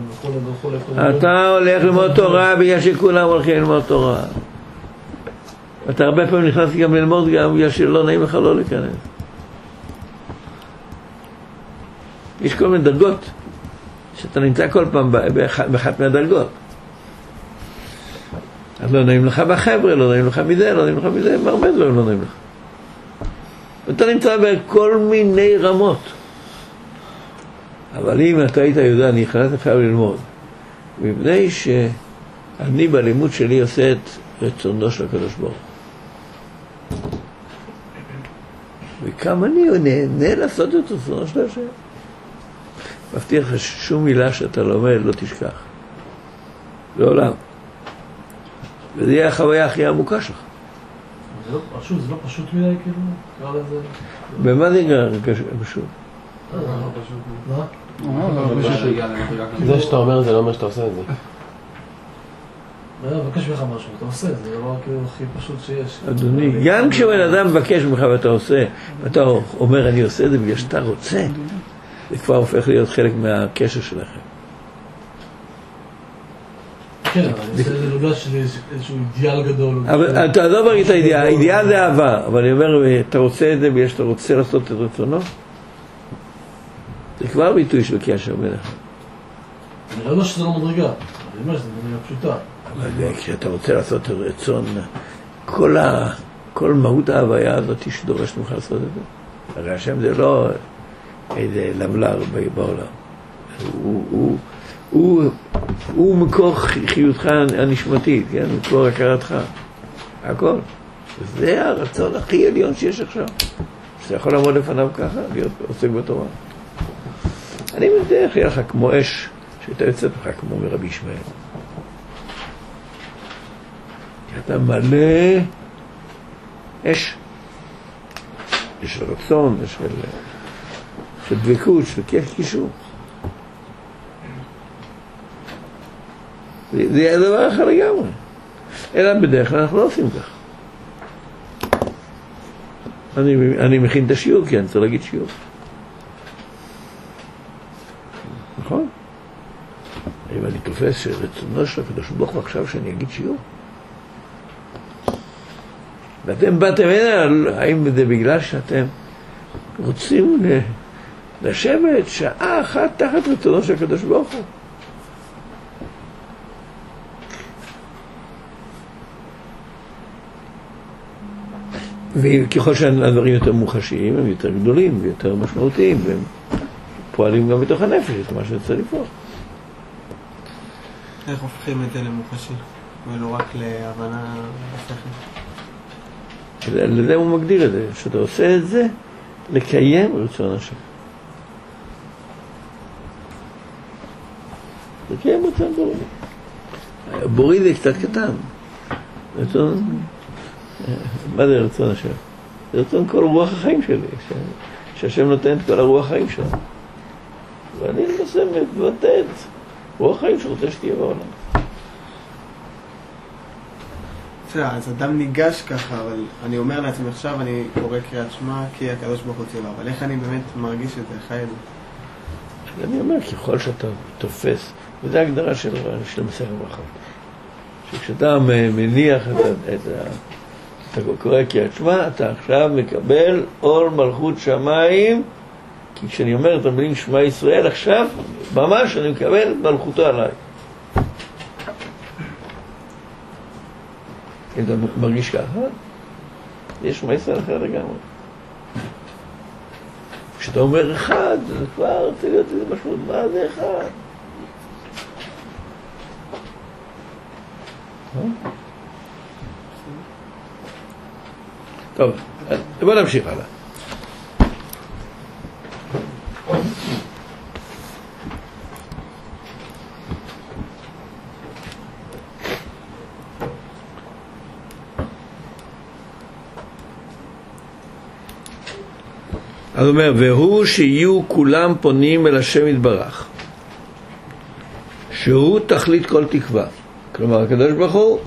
וכולי. וכולי. אתה הולך ללמוד תורה בגלל שכולם הולכים ללמוד תורה. אתה הרבה פעמים נכנס גם ללמוד גם בגלל שלא נעים לך לא להיכנס. יש כל מיני דרגות שאתה נמצא כל פעם באחת, מהדרגות. אז לא נעים לך בחבר'ה, לא נעים לך מזה, לא נעים לך מזה, הרבה דברים לא נעים לך. ואתה נמצא בכל מיני רמות. אבל אם אתה היית יודע, אני נכנס לך ללמוד. מפני שאני בלימוד שלי עושה את רצונו של הקדוש ברוך הוא. וכמה אני נהנה לעשות את רצונו של השם. מבטיח לך ששום מילה שאתה לומד לא תשכח. לעולם. וזו תהיה החוויה הכי עמוקה שלך. זה לא פשוט, זה לא פשוט מדי כאילו? נקרא לזה... במה זה קשה- פשוט? מה? זה שאתה אומר זה לא אומר שאתה עושה את זה. אני מבקש ממך משהו, אתה עושה, זה הדבר כאילו הכי פשוט שיש. אדוני, גם כשבן אדם מבקש ממך ואתה עושה, ואתה אומר אני עושה את זה בגלל שאתה רוצה, זה כבר הופך להיות חלק מהקשר שלכם. כן, אבל זה לא של איזשהו אידיאל גדול. אבל אתה עזוב רגע את האידיאל, האידיאל זה אהבה, אבל אני אומר, אתה רוצה את זה בגלל שאתה רוצה לעשות את רצונו? זה כבר ביטוי של קשר ביניכם. אני לא אומר שזה לא מדרגה, אני אומר שזה מדרגה פשוטה. אבל כשאתה רוצה לעשות את רצון, כל, מהות ההוויה הזאת שדורשת ממך לעשות את זה. הרי השם זה לא איזה לבלר בעולם. הוא, הוא, הוא, הוא מקור חיותך הנשמתית, כן? מקור הכרתך. הכל. זה הרצון הכי עליון שיש עכשיו. שאתה יכול לעמוד לפניו ככה, להיות עוסק בתורה. אני מבטיח יהיה לך כמו אש, שהייתה יוצאת לך כמו מרבי ישמעאל. כי אתה מלא אש. יש רצון, יש של, דבקות, של כיף קישור. זה הדבר אחר לגמרי. אלא בדרך כלל אנחנו לא עושים כך. אני, אני מכין את השיעור כי אני צריך להגיד שיעור. נכון? האם אני תופס שרצונו של הקדוש ברוך הוא עכשיו שאני אגיד שיעור? ואתם באתם הנה, האם זה בגלל שאתם רוצים ל- לשבת שעה אחת תחת רצונו של הקדוש ברוך הוא? וככל שהדברים יותר מוחשיים, הם יותר גדולים ויותר משמעותיים, והם פועלים גם בתוך הנפש, את מה שצריך לפעול. איך הופכים את זה למוחשי, ולא רק להבנה בשכל? לזה הוא מגדיר את זה, שאתה עושה את זה לקיים רצון השם. לקיים רצון בורא. בורי זה קצת קטן. רצון, מה זה רצון השם? זה רצון כל רוח החיים שלי, ש... שהשם נותן את כל הרוח החיים שלו. ואני מבטא את רוח החיים שרוצה שתהיה בעולם. בסדר, אז אדם ניגש ככה, אבל אני אומר לעצמי עכשיו, אני קורא קריאת שמע, כי הקדוש ברוך הוא ציווה, אבל איך אני באמת מרגיש את זה, חי את זה? אני אומר, ככל שאתה תופס, וזו ההגדרה של, של מסכת ברכות, שכשאתה מניח את, את ה... אתה קורא קריאת שמע, אתה עכשיו מקבל עול מלכות שמיים כי כשאני אומר את המילים שמע ישראל, עכשיו ממש אני מקבל את מלכותו עליי. אתה מרגיש ככה? יש שמע ישראל אחר לגמרי. כשאתה אומר אחד, זה כבר רוצה להיות איזה משמעות, מה זה אחד? טוב, בוא נמשיך הלאה. אז הוא אומר, והוא שיהיו כולם פונים אל השם יתברך, שהוא תכלית כל תקווה. כלומר, הקדוש ברוך הוא,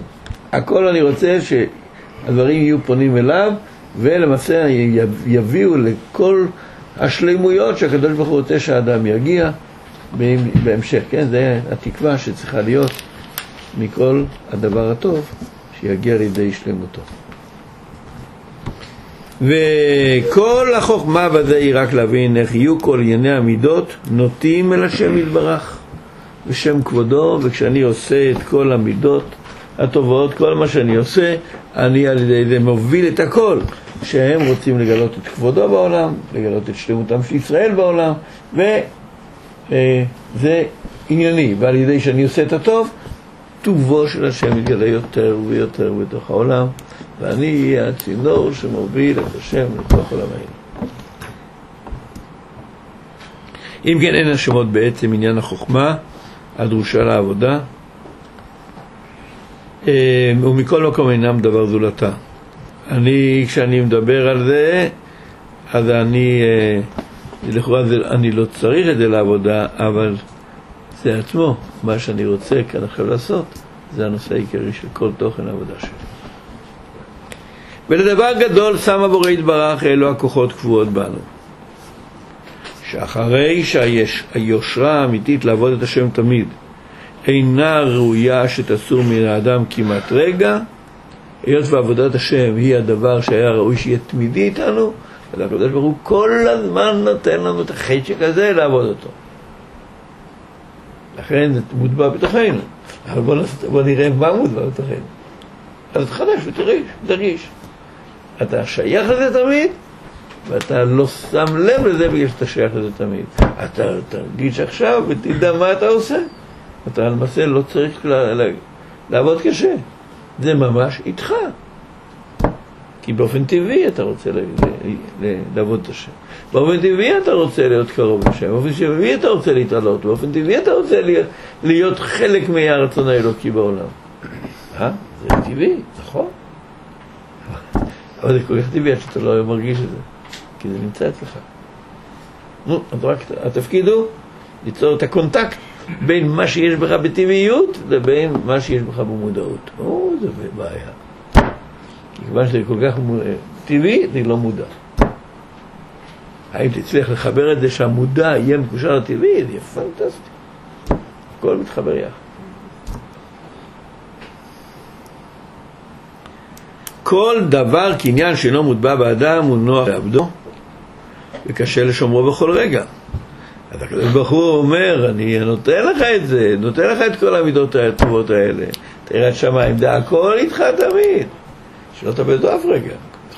הכל אני רוצה שהדברים יהיו פונים אליו, ולמעשה יביאו לכל השלימויות שהקדוש ברוך הוא רוצה שהאדם יגיע בהמשך, כן? זה התקווה שצריכה להיות מכל הדבר הטוב שיגיע לידי שלמותו. וכל החוכמה בזה היא רק להבין איך יהיו כל ענייני המידות נוטים אל השם יתברך בשם כבודו, וכשאני עושה את כל המידות הטובות, כל מה שאני עושה, אני על ידי זה מוביל את הכל, שהם רוצים לגלות את כבודו בעולם, לגלות את שלמותם של ישראל בעולם, וזה ענייני, ועל ידי שאני עושה את הטוב, טובו של השם יתגלה יותר ויותר בתוך העולם, ואני אהיה הצינור שמוביל את השם לתוך עולמנו. אם כן, אין השמות בעצם עניין החוכמה הדרושה לעבודה, אה, ומכל מקום אינם דבר זולתה. אני, כשאני מדבר על זה, אז אני, אה, לכאורה אני לא צריך את זה לעבודה, אבל זה עצמו, מה שאני רוצה כאן עכשיו לעשות, זה הנושא העיקרי של כל תוכן העבודה שלי. ולדבר גדול שם הבורא יתברך אלו הכוחות קבועות בנו. שאחרי שהיושרה האמיתית לעבוד את השם תמיד אינה ראויה שתסור מן האדם כמעט רגע, היות ועבודת השם היא הדבר שהיה ראוי שיהיה תמידי איתנו, אז הקדוש ברוך הוא כל הזמן נותן לנו את החשק הזה לעבוד אותו. לכן זה מוטבע בתוכנו. אבל בוא, נס... בוא נראה מה מוטבע בתוכנו. אז תחדש ותרגיש, תרגיש. אתה שייך לזה תמיד, ואתה לא שם לב לזה בגלל שאתה שייך לזה תמיד. אתה תרגיש עכשיו ותדע מה אתה עושה. אתה למעשה לא צריך לעבוד קשה. זה ממש איתך. כי באופן טבעי אתה רוצה לעבוד את השם. באופן טבעי אתה רוצה להיות קרוב לשם. באופן טבעי אתה רוצה להתעלות. באופן טבעי אתה רוצה להיות, להיות חלק מהרצון האלוקי בעולם. אה? זה טבעי, נכון. אבל זה כל כך טבעי עד שאתה לא מרגיש את זה. כי זה נמצא אצלך. נו, אז רק התפקיד הוא ליצור את ה contact בין מה שיש בך בטבעיות לבין מה שיש בך במודעות. או, זה בעיה. כיוון שזה כל כך טבעי, אני לא מודע. האם תצליח לחבר את זה שהמודע יהיה מקושר לטבעי, זה יהיה פנטסטי. הכל מתחבר יחד. כל דבר קניין שאינו מוטבע באדם הוא נוח לעבדו וקשה לשומרו בכל רגע. אז הקדוש ברוך הוא אומר, אני נותן לך את זה, נותן לך את כל המידות הטובות האלה. תראה שמיים, זה הכל איתך תמיד. שלא תאבד אף רגע.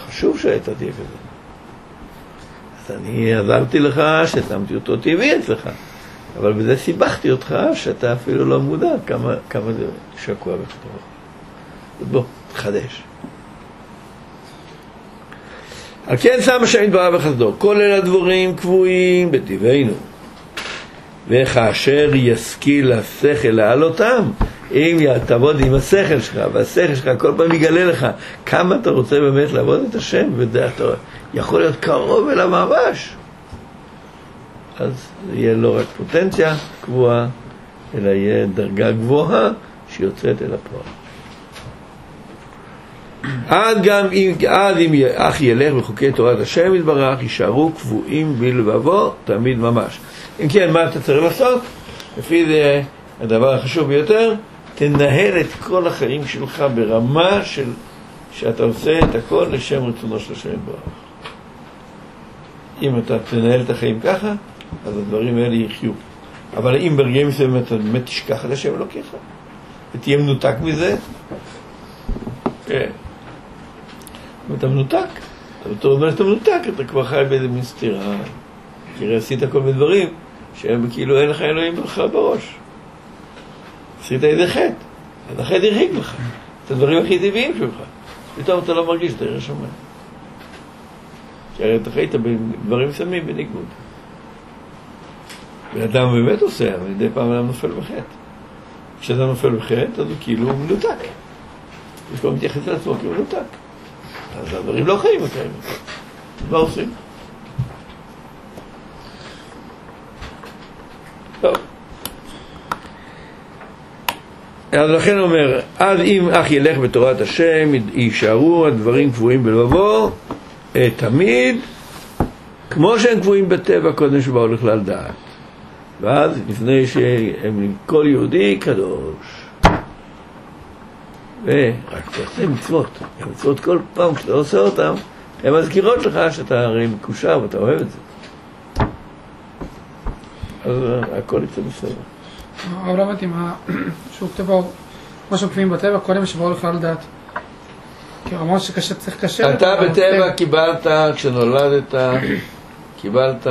חשוב שאתה תהיה כזה. אז אני עזרתי לך, ששמתי אותו טבעי אצלך. אבל בזה סיבכתי אותך, שאתה אפילו לא מודע כמה, כמה זה שקוע בכתובו. בוא, תחדש. על כן שם השם יתברך בחסדו, כל אלה הדבורים קבועים בטבענו. וכאשר ישכיל השכל להעלותם, אם תעבוד עם השכל שלך, והשכל שלך כל פעם יגלה לך כמה אתה רוצה באמת לעבוד את השם, ואתה יכול להיות קרוב אליו ממש, אז יהיה לא רק פוטנציה קבועה, אלא יהיה דרגה גבוהה שיוצאת אל הפועל. עד גם אם, עד אם אך ילך בחוקי תורת השם יתברך, יישארו קבועים בלבבו תמיד ממש. אם כן, מה אתה צריך לעשות? לפי זה הדבר החשוב ביותר, תנהל את כל החיים שלך ברמה של שאתה עושה את הכל לשם רצונו של השם יתברך. אם אתה תנהל את החיים ככה, אז הדברים האלה יחיו. אבל אם ברגעים מסוימים אתה באמת תשכח על השם אלוקיך, ותהיה מנותק מזה, כן. אם אתה מנותק, אתה אומר שאתה מנותק, אתה כבר חי באיזה מין סתירה. כי עשית כל מיני דברים שהם כאילו אין לך אלוהים לך בראש. עשית איזה חטא, אז החטא הרחיק לך את הדברים הכי טבעיים שלך. פתאום אתה לא מרגיש שאתה ירא שמיים. כי הרי אתה חיית בדברים מסוימים בניגוד. ואדם באמת עושה, אבל מדי פעם אדם נופל בחטא. כשאדם נופל בחטא, אז הוא כאילו מנותק. הוא כבר מתייחס לעצמו כמנותק. אז הדברים לא חיים הקיימים. מה עושים? טוב. אז לכן אומר, אז אם אך ילך בתורת השם, יישארו הדברים קבועים בלבבו אה, תמיד, כמו שהם קבועים בטבע קודם שבאו לכלל דעת. ואז לפני שהם כל יהודי קדוש. ורק תעשה מצוות. המצוות כל פעם כשאתה עושה אותן, הן מזכירות לך שאתה הרי מקושר ואתה אוהב את זה. אז הכל יצא בסדר. אבל לא הבנתי מה, שהוא כותב פה, כמו שעוקבים בטבע, קודם שבאו לכלל דעת. כי הוא אמר שצריך לקשר את אתה זה בטבע. קיבלת, כשנולדת, קיבלת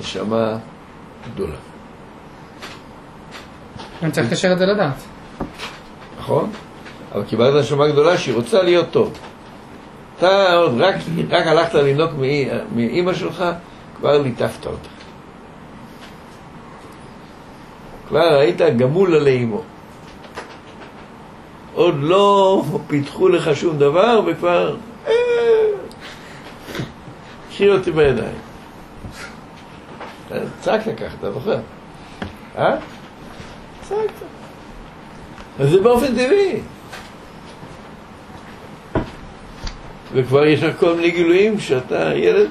נשמה גדולה, אני צריך לקשר את זה לדעת. נכון? אבל קיבלת נשמה גדולה שהיא רוצה להיות טוב. אתה עוד רק, רק הלכת מאי- מאימא שלך, כבר ליטפת אותה. כבר היית גמול עלי אמו. עוד לא פיתחו לך שום דבר וכבר... אה, קחי אותי בידיים. צעקת ככה, אתה זוכר? אה? צעקת. אז זה באופן טבעי. וכבר יש לך כל מיני גילויים שאתה ילד,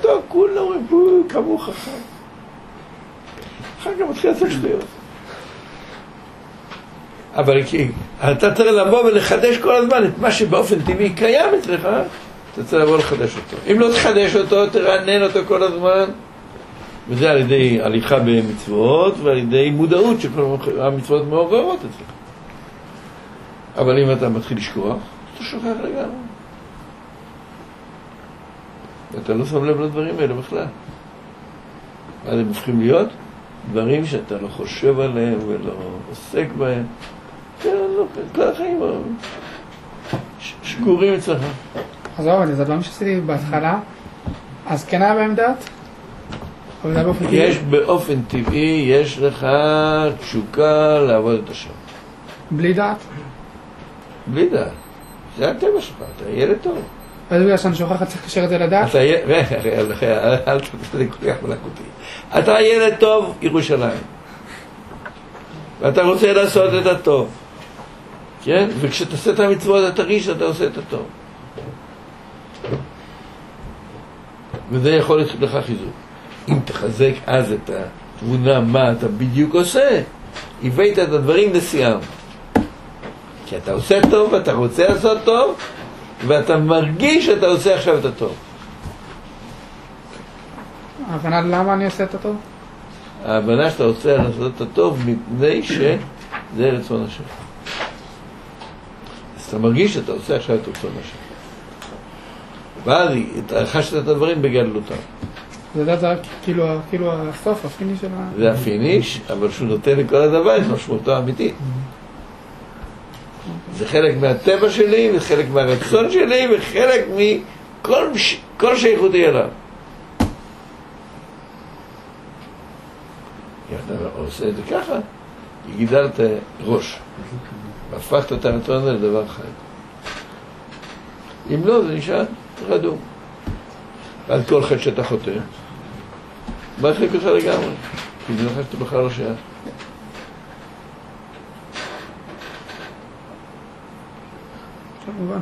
טוב, כולם אומרים, "בוא, כמוך חכם. אחר כך מתחיל לעשות שטויות. אבל כי אתה צריך לבוא ולחדש כל הזמן את מה שבאופן טבעי קיים אצלך, אתה צריך לבוא לחדש אותו. אם לא תחדש אותו, תרענן אותו כל הזמן, וזה על ידי הליכה במצוות ועל ידי מודעות שכל המצוות מעוררות אצלך. אבל אם אתה מתחיל לשכוח, אתה שוכח לגמרי. ואתה לא שם לב לדברים האלה בכלל. אז הם הופכים להיות דברים שאתה לא חושב עליהם ולא עוסק בהם. כן, לא, כל החיים שגורים אצלך. עזוב, אבל זה הדברים שעשיתי בהתחלה, אז כן היה בהם דעת? יש באופן טבעי, יש לך תשוקה לעבוד את השם. בלי דעת? בלי דעת. זה הטבע שלך, אתה ילד טוב. אז בגלל שאני שוכחת צריך לקשר את זה לדעת? אל כך מלאכותי. אתה ילד טוב, ירושלים. ואתה רוצה לעשות את הטוב. כן? וכשתעשה את המצוות אתה תרגיש שאתה עושה את הטוב. וזה יכול לתת לך חיזוק. אם תחזק אז את התבונה מה אתה בדיוק עושה, הבאת את הדברים לשיאם. כי אתה עושה טוב ואתה רוצה לעשות טוב, ואתה מרגיש שאתה עושה עכשיו את הטוב. ההבנה למה אני עושה את הטוב? ההבנה שאתה רוצה לעשות את הטוב מפני שזה רצון השם. אז אתה מרגיש שאתה עושה עכשיו את רצון השם. ואז רכשת את הדברים בגדלותם. זה רק כאילו, כאילו הסוף, ה fini של ה... זה ה finish, אבל שהוא נותן לכל הדבר את משמעותו האמיתית. זה חלק מהטבע שלי, וחלק מהרצון שלי, וחלק מכל כל שייכותי אליו. אם אתה עושה את זה ככה, גידלת ראש, והפכת את הרצון הזה לדבר חי. אם לא, זה נשאר רדום. ואז כל חטא שאתה חוטא, מרחיק אותך לגמרי, כי זה לך שאתה בכלל לא שייך. כמובן.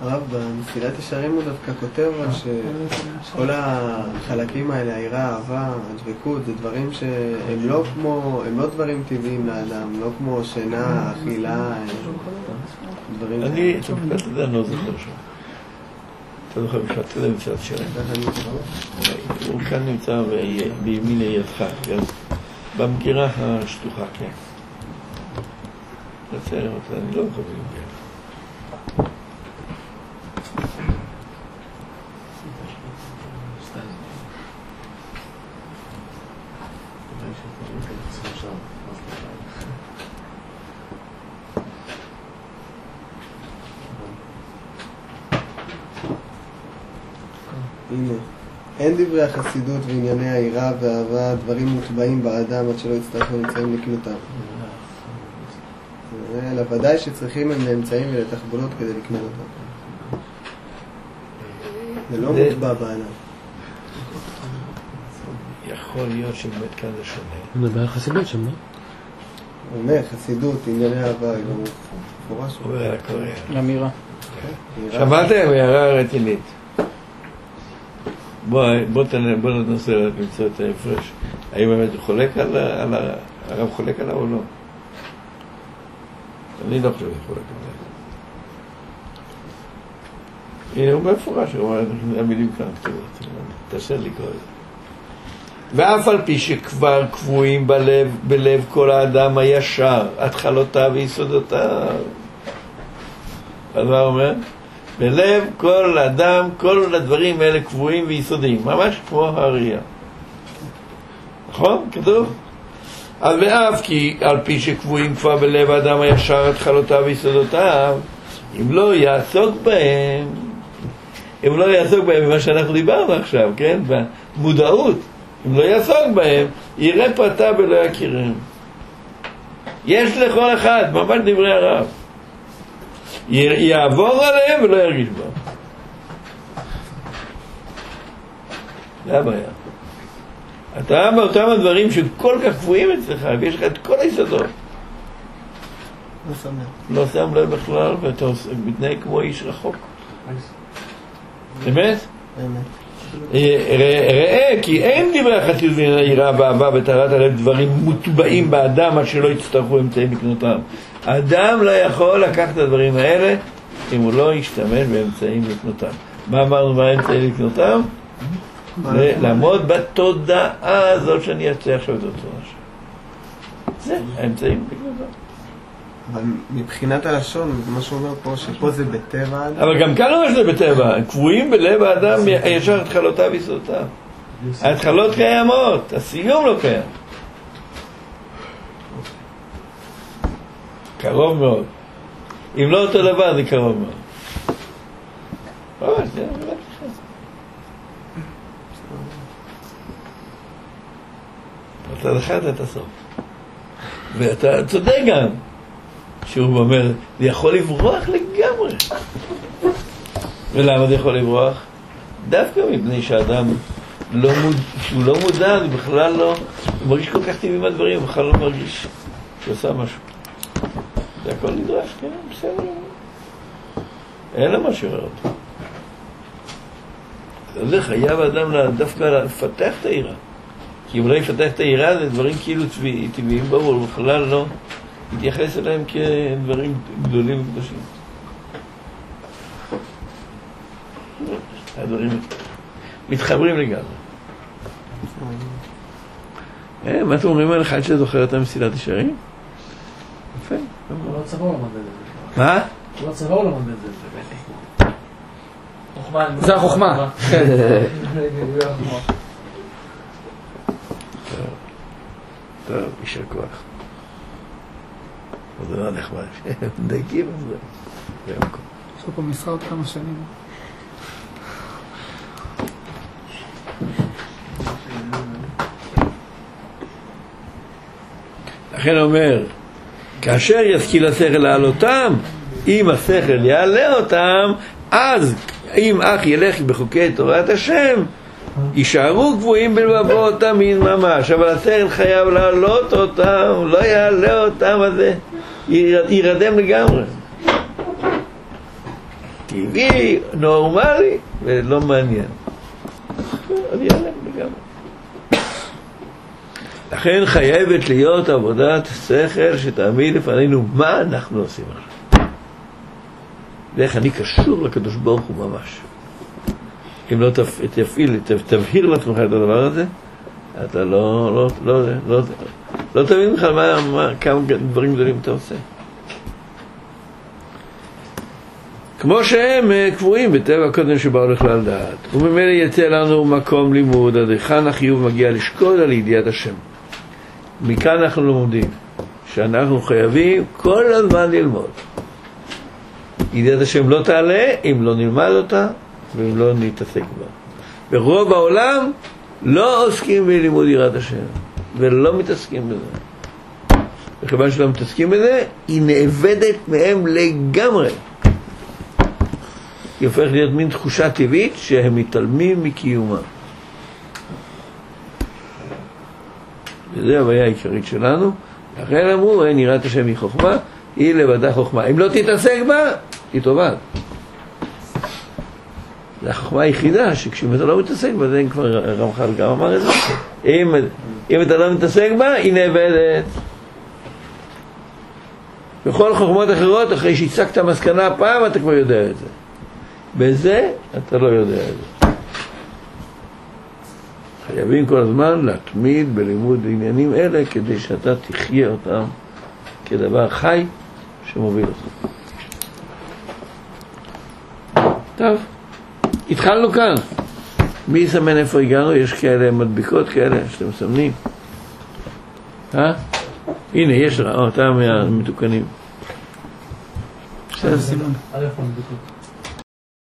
הרב, במסילת ישרים הוא דווקא כותב אה, שכל החלקים האלה, היראה, האהבה, הדבקות, זה דברים שהם לא כמו, הם לא דברים טבעיים לאדם, לא כמו שינה, אכילה, דברים אני, אתה זה, אני לא זוכר שם. אתה זוכר בשעת צלם ובשעת שלם. הוא כאן נמצא בימין לידך, כן? במגירה השטוחה, כן. בסדר, אבל אני לא יכול. הנה. אין דברי החסידות וענייני היראה והאהבה, דברים מוטבעים באדם עד שלא יצטרכו אמצעים לקנותם. ודאי שצריכים הם לאמצעים ולתחבולות כדי לקנות אותם. זה לא מוטבע באדם. יכול להיות שבאמת כאן זה שונה. הוא מדבר על חסידות שם, לא? הוא אומר, חסידות, ענייני אהבה, היא לא מפורש. הוא אומר על. לאמירה. יראה. שמעתם? הערה רצינית. בוא, ננסה למצוא את ההפרש. האם באמת הוא חולק על. הרב חולק עליו או לא? אני לא חושב חולק על זה. הנה, הוא במפורש, הוא אומר, המילים כאן כתובות. תעשה לקרוא את זה. ואף על פי שכבר קבועים בלב, בלב כל האדם הישר, התחלותיו ויסודותיו. אז מה אומר? בלב כל אדם, כל הדברים האלה קבועים ויסודיים, ממש כמו הראייה. נכון? כתוב? אז ואף כי על פי שקבועים כבר בלב האדם הישר התחלותיו ויסודותיו, אם לא יעסוק בהם, אם לא יעסוק בהם במה שאנחנו דיברנו עכשיו, כן? במודעות, אם לא יעסוק בהם, יראה פרטיו ולא יכירם. יש לכל אחד, ממש דברי הרב. יעבור עליהם ולא ירגיש בהם. זה הבעיה. אתה באותם הדברים שכל כך קבועים אצלך, ויש לך את כל היסודות. לא שם לב. לא שם לב בכלל, ואתה מתנהג כמו איש רחוק. באמת. אה, ראה כי אין דברי החסידות בעניין היראה והאהבה וטהרת הלב דברים מוטבעים באדם עד שלא יצטרכו אמצעים לקנותם. אדם לא יכול לקחת את הדברים האלה אם הוא לא ישתמש באמצעים לקנותם. מה אמרנו מה האמצעים לקנותם? ל- לעמוד בתודעה הזאת שאני אעשה עכשיו את התודעה שלי. זה האמצעים. אבל מבחינת הלשון, מה שהוא אומר פה, שפה זה בטבע האדם, אבל גם כאן אומר שזה בטבע, קבועים בלב האדם הישר התחלותיו ויסודותיו. ההתחלות קיימות, הסיום לא קיים. קרוב מאוד. אם לא אותו דבר, זה קרוב מאוד. ממש, זה רק אחד. אתה דחת את הסוף. ואתה צודק גם, שהוא אומר, זה יכול לברוח לגמרי. ולמה זה יכול לברוח? דווקא מפני שאדם לא מוד... שהוא לא מודע, זה בכלל לא, הוא מרגיש כל כך טבעי מהדברים, הוא בכלל לא מרגיש שהוא עשה משהו. זה הכל נדרש, כן, בסדר. אין לו שעורר אותו. זה חייב האדם דווקא לפתח את העירה. כי אם לא יפתח את העירה, זה דברים כאילו טבעי- טבעיים בו, הוא בכלל לא מתייחס אליהם כדברים גדולים וקדושים. הדברים מתחברים לגמרי. אה, מה אתם אומרים על אחד שזוכר את המסילת ישרים? יפה. לא הצבא הוא למד את זה. מה? לא הצבא הוא למד את זה. זה החוכמה. כן. זה החוכמה. טוב, יישר כוח. זה לא נחמד, מדייקים את זה. זה המקום. יש לו פה משרה עוד כמה שנים. לכן אומר, כאשר ישכיל השכל להעלותם, אם השכל יעלה אותם, אז אם אך ילך בחוקי תורת השם, יישארו קבועים בלבבו תמיד ממש, אבל השכל חייב להעלות אותם, לא יעלה אותם, אז זה יר- יירדם לגמרי. טבעי, נורמלי, ולא מעניין. לכן חייבת להיות עבודת שכל שתעמיד לפנינו מה אנחנו עושים עכשיו. ואיך אני קשור לקדוש ברוך הוא ממש. אם לא תפ- תפעיל, ת- תבהיר לעצמך את הדבר הזה, אתה לא, לא, לא, לא, לא תבין בכלל מה, מה, כמה דברים גדולים אתה עושה. כמו שהם אה, קבועים בטבע הקודם שבאו לכלל דעת. וממילא יצא לנו מקום לימוד, עד היכן החיוב מגיע לשקול על ידיעת השם. מכאן אנחנו לומדים שאנחנו חייבים כל הזמן ללמוד. ידיעת השם לא תעלה אם לא נלמד אותה ואם לא נתעסק בה. ברוב העולם לא עוסקים בלימוד יראת השם ולא מתעסקים בזה. וכיוון שלא מתעסקים בזה, היא נאבדת מהם לגמרי. היא הופכת להיות מין תחושה טבעית שהם מתעלמים מקיומה. וזו הבעיה העיקרית שלנו. לכן אמרו, אין יראת השם היא חוכמה, היא לבדה חוכמה. אם לא תתעסק בה, היא טובה. זו החוכמה היחידה, שכשאם אתה לא מתעסק בה, זה כבר רמח"ל גם אמר את זה, אם, אם אתה לא מתעסק בה, היא נאבדת. בכל חוכמות אחרות, אחרי שהצגת מסקנה פעם, אתה כבר יודע את זה. בזה אתה לא יודע את זה. חייבים כל הזמן להתמיד בלימוד עניינים אלה כדי שאתה תחיה אותם כדבר חי שמוביל אותך. טוב, התחלנו כאן. מי יסמן איפה הגענו? יש כאלה מדביקות כאלה שאתם מסמנים. אה? הנה, יש לך, אה, אתה מהמתוקנים. בסדר.